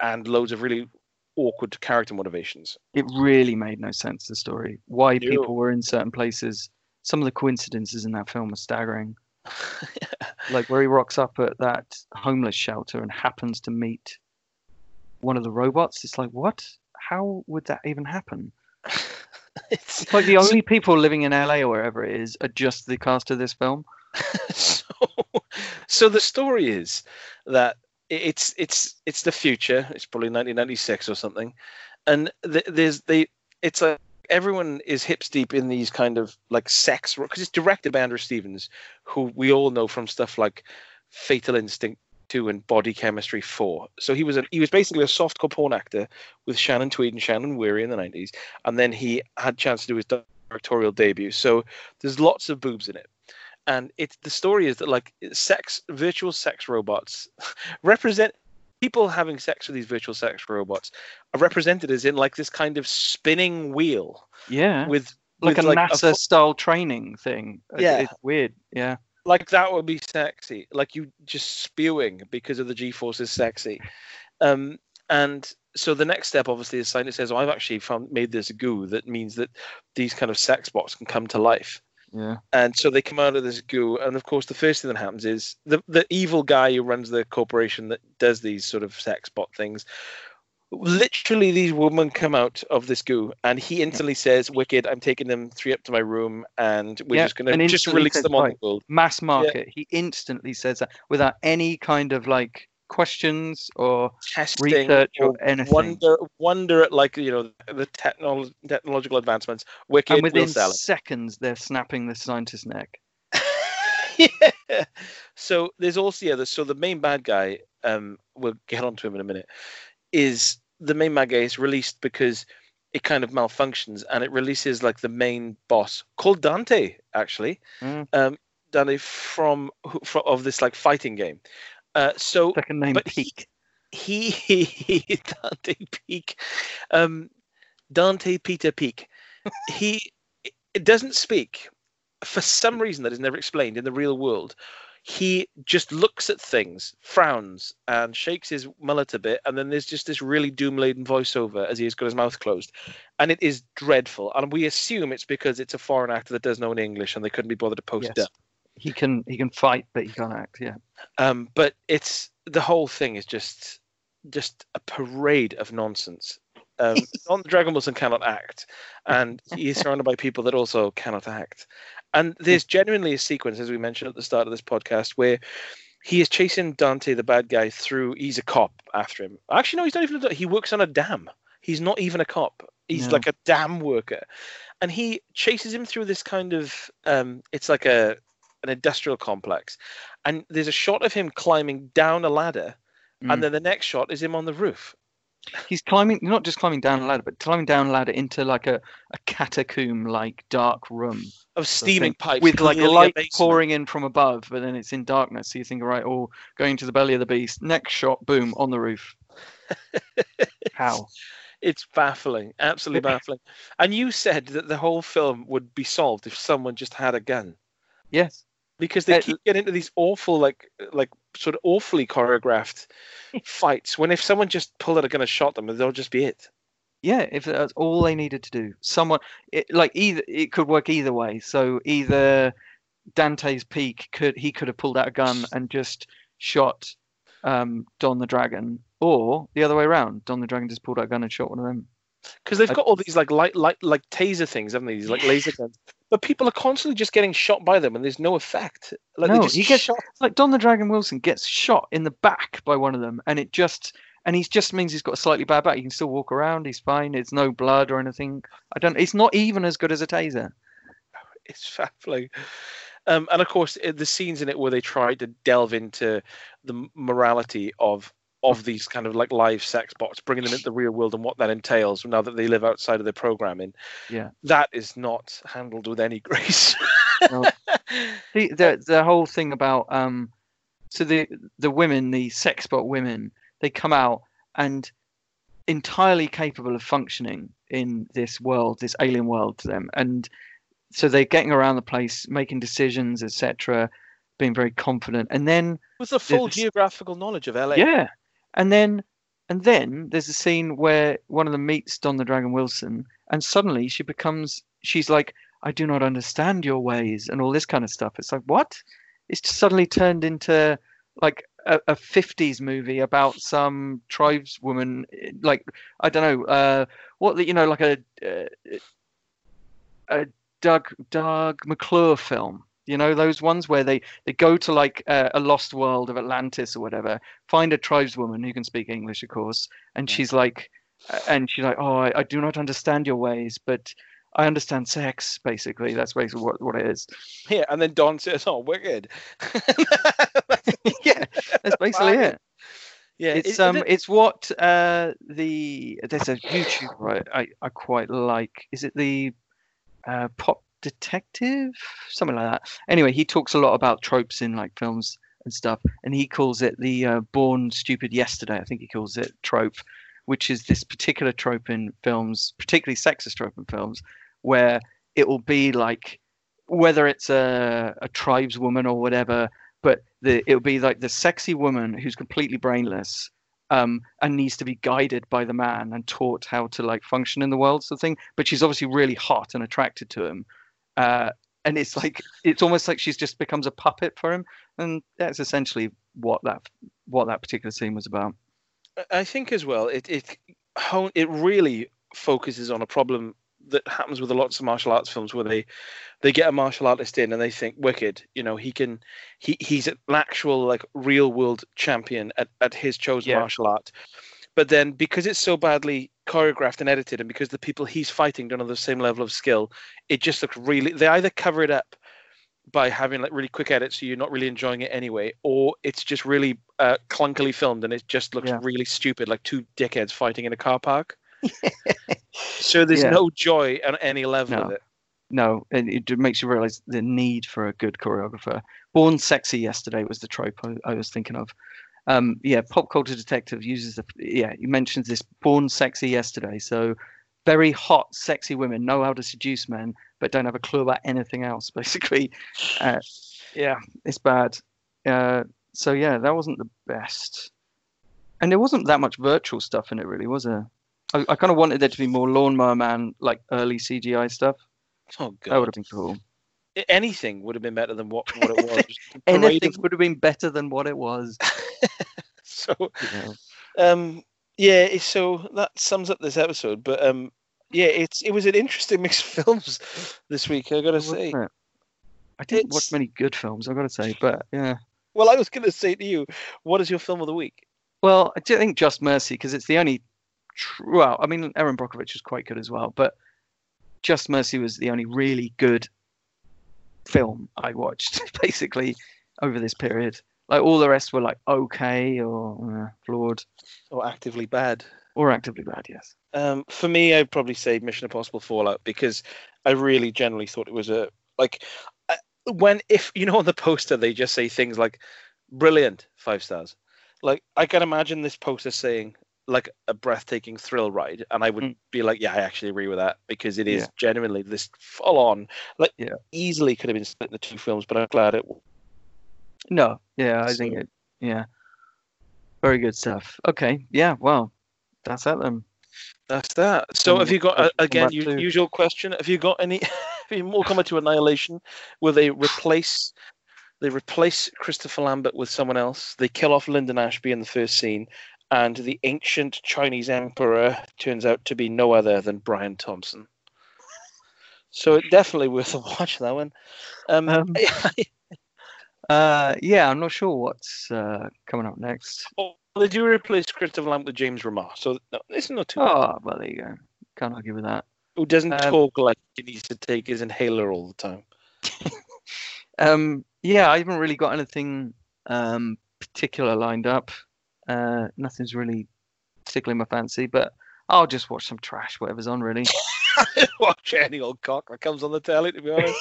and loads of really awkward character motivations. It really made no sense, the story. Why people were in certain places. Some of the coincidences in that film are staggering. [LAUGHS] like where he rocks up at that homeless shelter and happens to meet one of the robots. It's like, what? how would that even happen? [LAUGHS] it's, it's, like the only people living in LA or wherever it is are just the cast of this film. [LAUGHS] so, so the story is that it's it's it's the future. It's probably 1996 or something, and th- there's they. It's like everyone is hips deep in these kind of like sex because it's directed by Andrew Stevens, who we all know from stuff like Fatal Instinct two and Body Chemistry four. So he was a, he was basically a softcore porn actor with Shannon Tweed and Shannon Whirry in the nineties, and then he had a chance to do his directorial debut. So there's lots of boobs in it, and it's the story is that like sex virtual sex robots [LAUGHS] represent people having sex with these virtual sex robots are represented as in like this kind of spinning wheel. Yeah. With like with a like NASA a, style training thing. Yeah. It's weird. Yeah like that would be sexy. Like you just spewing because of the G force is sexy. Um, and so the next step, obviously, is scientist says, "Oh, I've actually found made this goo that means that these kind of sex bots can come to life." Yeah. And so they come out of this goo, and of course, the first thing that happens is the the evil guy who runs the corporation that does these sort of sex bot things. Literally, these women come out of this goo, and he instantly says, "Wicked, I'm taking them three up to my room, and we're Yeah, just going to just release them on right. the world." Mass market. He instantly says that without any kind of like questions or Testing research or anything. wonder wonder at like you know the technol- technological advancements. Wicked and within will seconds, they're snapping the scientist's neck. [LAUGHS] yeah. So there's also yeah. So the main bad guy, um, we'll get onto him in a minute, is the main bad guy is released because it kind of malfunctions and it releases like the main boss called Dante actually, Mm. um, Dante from, from of this like fighting game. Uh, so Second name but he- Peak. he [LAUGHS] Dante Peak, um, Dante Peter Peak. He it doesn't speak for some reason that is never explained in the real world. He just looks at things, frowns, and shakes his mullet a bit, and then there's just this really doom-laden voiceover as he's got his mouth closed, and it is dreadful. And we assume it's because it's a foreign actor that does know any English, and they couldn't be bothered to post it up. He can he can fight, but he can't act. Yeah. Um, but it's the whole thing is just just a parade of nonsense. Um, [LAUGHS] Dragon Wilson cannot act, and he is surrounded by people that also cannot act. And there's genuinely a sequence, as we mentioned at the start of this podcast, where he is chasing Dante, the bad guy, through. He's a cop after him. Actually, no, he's not even. A, he works on a dam. He's not even a cop. He's No. like a dam worker, and he chases him through this kind of. Um, it's like a an industrial complex, and there's a shot of him climbing down a ladder, Mm. and then the next shot is him on the roof. He's climbing, not just climbing down a ladder, but climbing down a ladder into like a, a catacomb like dark room Of steaming pipes with like light pouring in from above, but then it's in darkness. So you think, right, oh, going to the belly of the beast. Next shot, boom, on the roof. [LAUGHS] How? It's baffling, absolutely [LAUGHS] baffling. And you said that the whole film would be solved if someone just had a gun, Yes. Because they Uh, keep getting into these awful, like, like sort of awfully choreographed [LAUGHS] fights. When if someone just pulled out a gun and shot them, they'll just be it. Yeah, if that's all they needed to do, someone it, like either it could work either way. So either Dante's Peak could he could have pulled out a gun and just shot um, Don the Dragon, or the other way around, Don the Dragon just pulled out a gun and shot one of them. Because they've got all these like light, light, like taser things, haven't they? These like laser guns. But people are constantly just getting shot by them, and there's no effect. Like they No, just he gets- shot. Like Don the Dragon Wilson gets shot in the back by one of them, and it just and he just means he's got a slightly bad back. He can still walk around. He's fine. It's no blood or anything. I don't. It's not even as good as a taser. [LAUGHS] it's baffling. Um, and of course, the scenes in it where they try to delve into the morality of of these kind of like live sex bots, bringing them into the real world and what that entails now that they live outside of their programming. Yeah. that is not handled with any [LAUGHS] grace. No. the the the whole thing about um so the the women the sex bot women they come out and entirely capable of functioning in this world this alien world to them and so they're getting around the place making decisions etc being very confident and then with the full It's- geographical knowledge of LA. yeah and then and then there's a scene where one of them meets Don the Dragon Wilson and suddenly she becomes she's like I do not understand your ways and all this kind of stuff. It's like what? It's suddenly turned into like a, a 50s movie about some tribeswoman like I don't know uh what you know like a uh, a Doug Doug McClure film you know those ones where they they go to like uh, a lost world of Atlantis or whatever find a tribeswoman who can speak English, of course, and Yeah. she's like, uh, and she's like, oh, I, I do not understand your ways, but I understand sex. Basically, that's basically what, what it is. yeah. And then Don says, "Oh, wicked." [LAUGHS] [LAUGHS] yeah, that's basically it. yeah, It's it- um, it- it's what uh the there's a YouTuber I, I, I quite like. Is it the uh, Pop Detective, something like that? Anyway, he talks a lot about tropes in like films and stuff, and he calls it the uh, Born Stupid Yesterday. I think he calls it trope, which is this particular trope in films, particularly sexist trope in films, where it will be like whether it's a, a tribeswoman or whatever, but the it'll be like the sexy woman who's completely brainless um, and needs to be guided by the man and taught how to like function in the world, sort of thing. But she's obviously really hot and attracted to him. Uh, and it's like it's almost like she's just becomes a puppet for him, and that's essentially what that what that particular scene was about. I think as well, it it it really focuses on a problem that happens with a lots of martial arts films where they they get a martial artist in and they think wicked you know he can he he's an actual like real world champion at, at his chosen Yeah. martial art but then because it's so badly choreographed and edited and because the people he's fighting don't have the same level of skill it just looks really they either cover it up by having like really quick edits so you're not really enjoying it anyway or it's just really uh, clunkily filmed and it just looks Yeah. really stupid like two dickheads fighting in a car park [LAUGHS] so there's Yeah. no joy on any level No. of it No, and it makes you realize the need for a good choreographer. Born Sexy Yesterday was the trope I, I was thinking of. Um, yeah, Pop Culture Detective uses the yeah. He mentions this Born Sexy Yesterday. So very hot, sexy women know how to seduce men, but don't have a clue about anything else. [LAUGHS] Basically, uh, yeah, it's bad. Uh, so yeah, that wasn't the best, and there wasn't that much virtual stuff in it, really, was there? I, I kind of wanted there to be more Lawnmower Man, like early CGI stuff. oh god, That would have been cool. anything would have been better than what, what it was Just a parade Anything would have been better than what it was. [LAUGHS] [LAUGHS] so know. um yeah so that sums up this episode but um yeah it's it was an interesting [LAUGHS] mix of films this week i gotta say it? I didn't watch many good films, I've got to say, but yeah. well i was gonna say to you what is your film of the week Well, I do think Just Mercy because it's the only true. Well, I mean, Erin Brockovich was quite good as well, but Just Mercy was the only really good film I watched [LAUGHS] basically over this period. Like all the rest were like okay or uh, flawed or actively bad or actively bad. Yes. Um, for me, I'd probably say Mission Impossible Fallout because I really generally thought it was a like uh, when if you know on the poster they just say things like brilliant five stars. Like I can imagine this poster saying like a breathtaking thrill ride, and I would Mm. be like, yeah, I actually agree with that because it is Yeah. genuinely this full on like Yeah. easily could have been split into two films, but I'm glad it. No. Yeah, I think it. Yeah. Very good stuff. Okay. Yeah. Well, that's it then. That's that. So have you got uh, again? U- 2. usual question. Have you got any? [LAUGHS] have you more coming to Annihilation, where they replace they replace Christopher Lambert with someone else. They kill off Linden Ashby in the first scene, and the ancient Chinese emperor turns out to be no other than Brian Thompson. So it definitely worth a watch that one. Um, Um, [LAUGHS] Uh, yeah, I'm not sure what's uh, coming up next. oh, they do replace Christopher Lamp with James Remar, so no, it's not too. Oh, well, there you go. Can't argue with that. Who doesn't um, talk like he needs to take his inhaler all the time. [LAUGHS] Um, yeah, I haven't really got anything um, particular lined up. Uh, nothing's really tickling my fancy, but I'll just watch some trash, whatever's on, really. [LAUGHS] [LAUGHS] watch any old cock that comes on the telly. To be honest,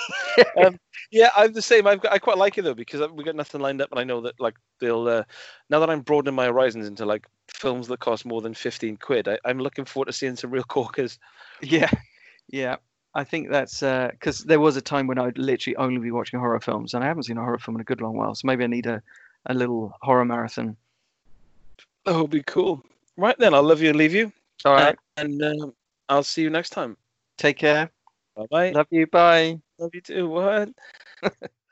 um, yeah, I'm the same. I've got, I quite like it though because we got nothing lined up, and I know that like they'll uh, now that I'm broadening my horizons into like films that cost more than fifteen quid. I, I'm looking forward to seeing some real corkers. yeah, yeah. I think that's because there was a time when I'd literally only be watching horror films, and I haven't seen a horror film in a good long while. So maybe I need a, a little horror marathon. That would be cool. Right then, I'll love you and leave you, All right, and um, I'll see you next time. Take care. Bye bye. Love you. Bye. Love you too. What? [LAUGHS]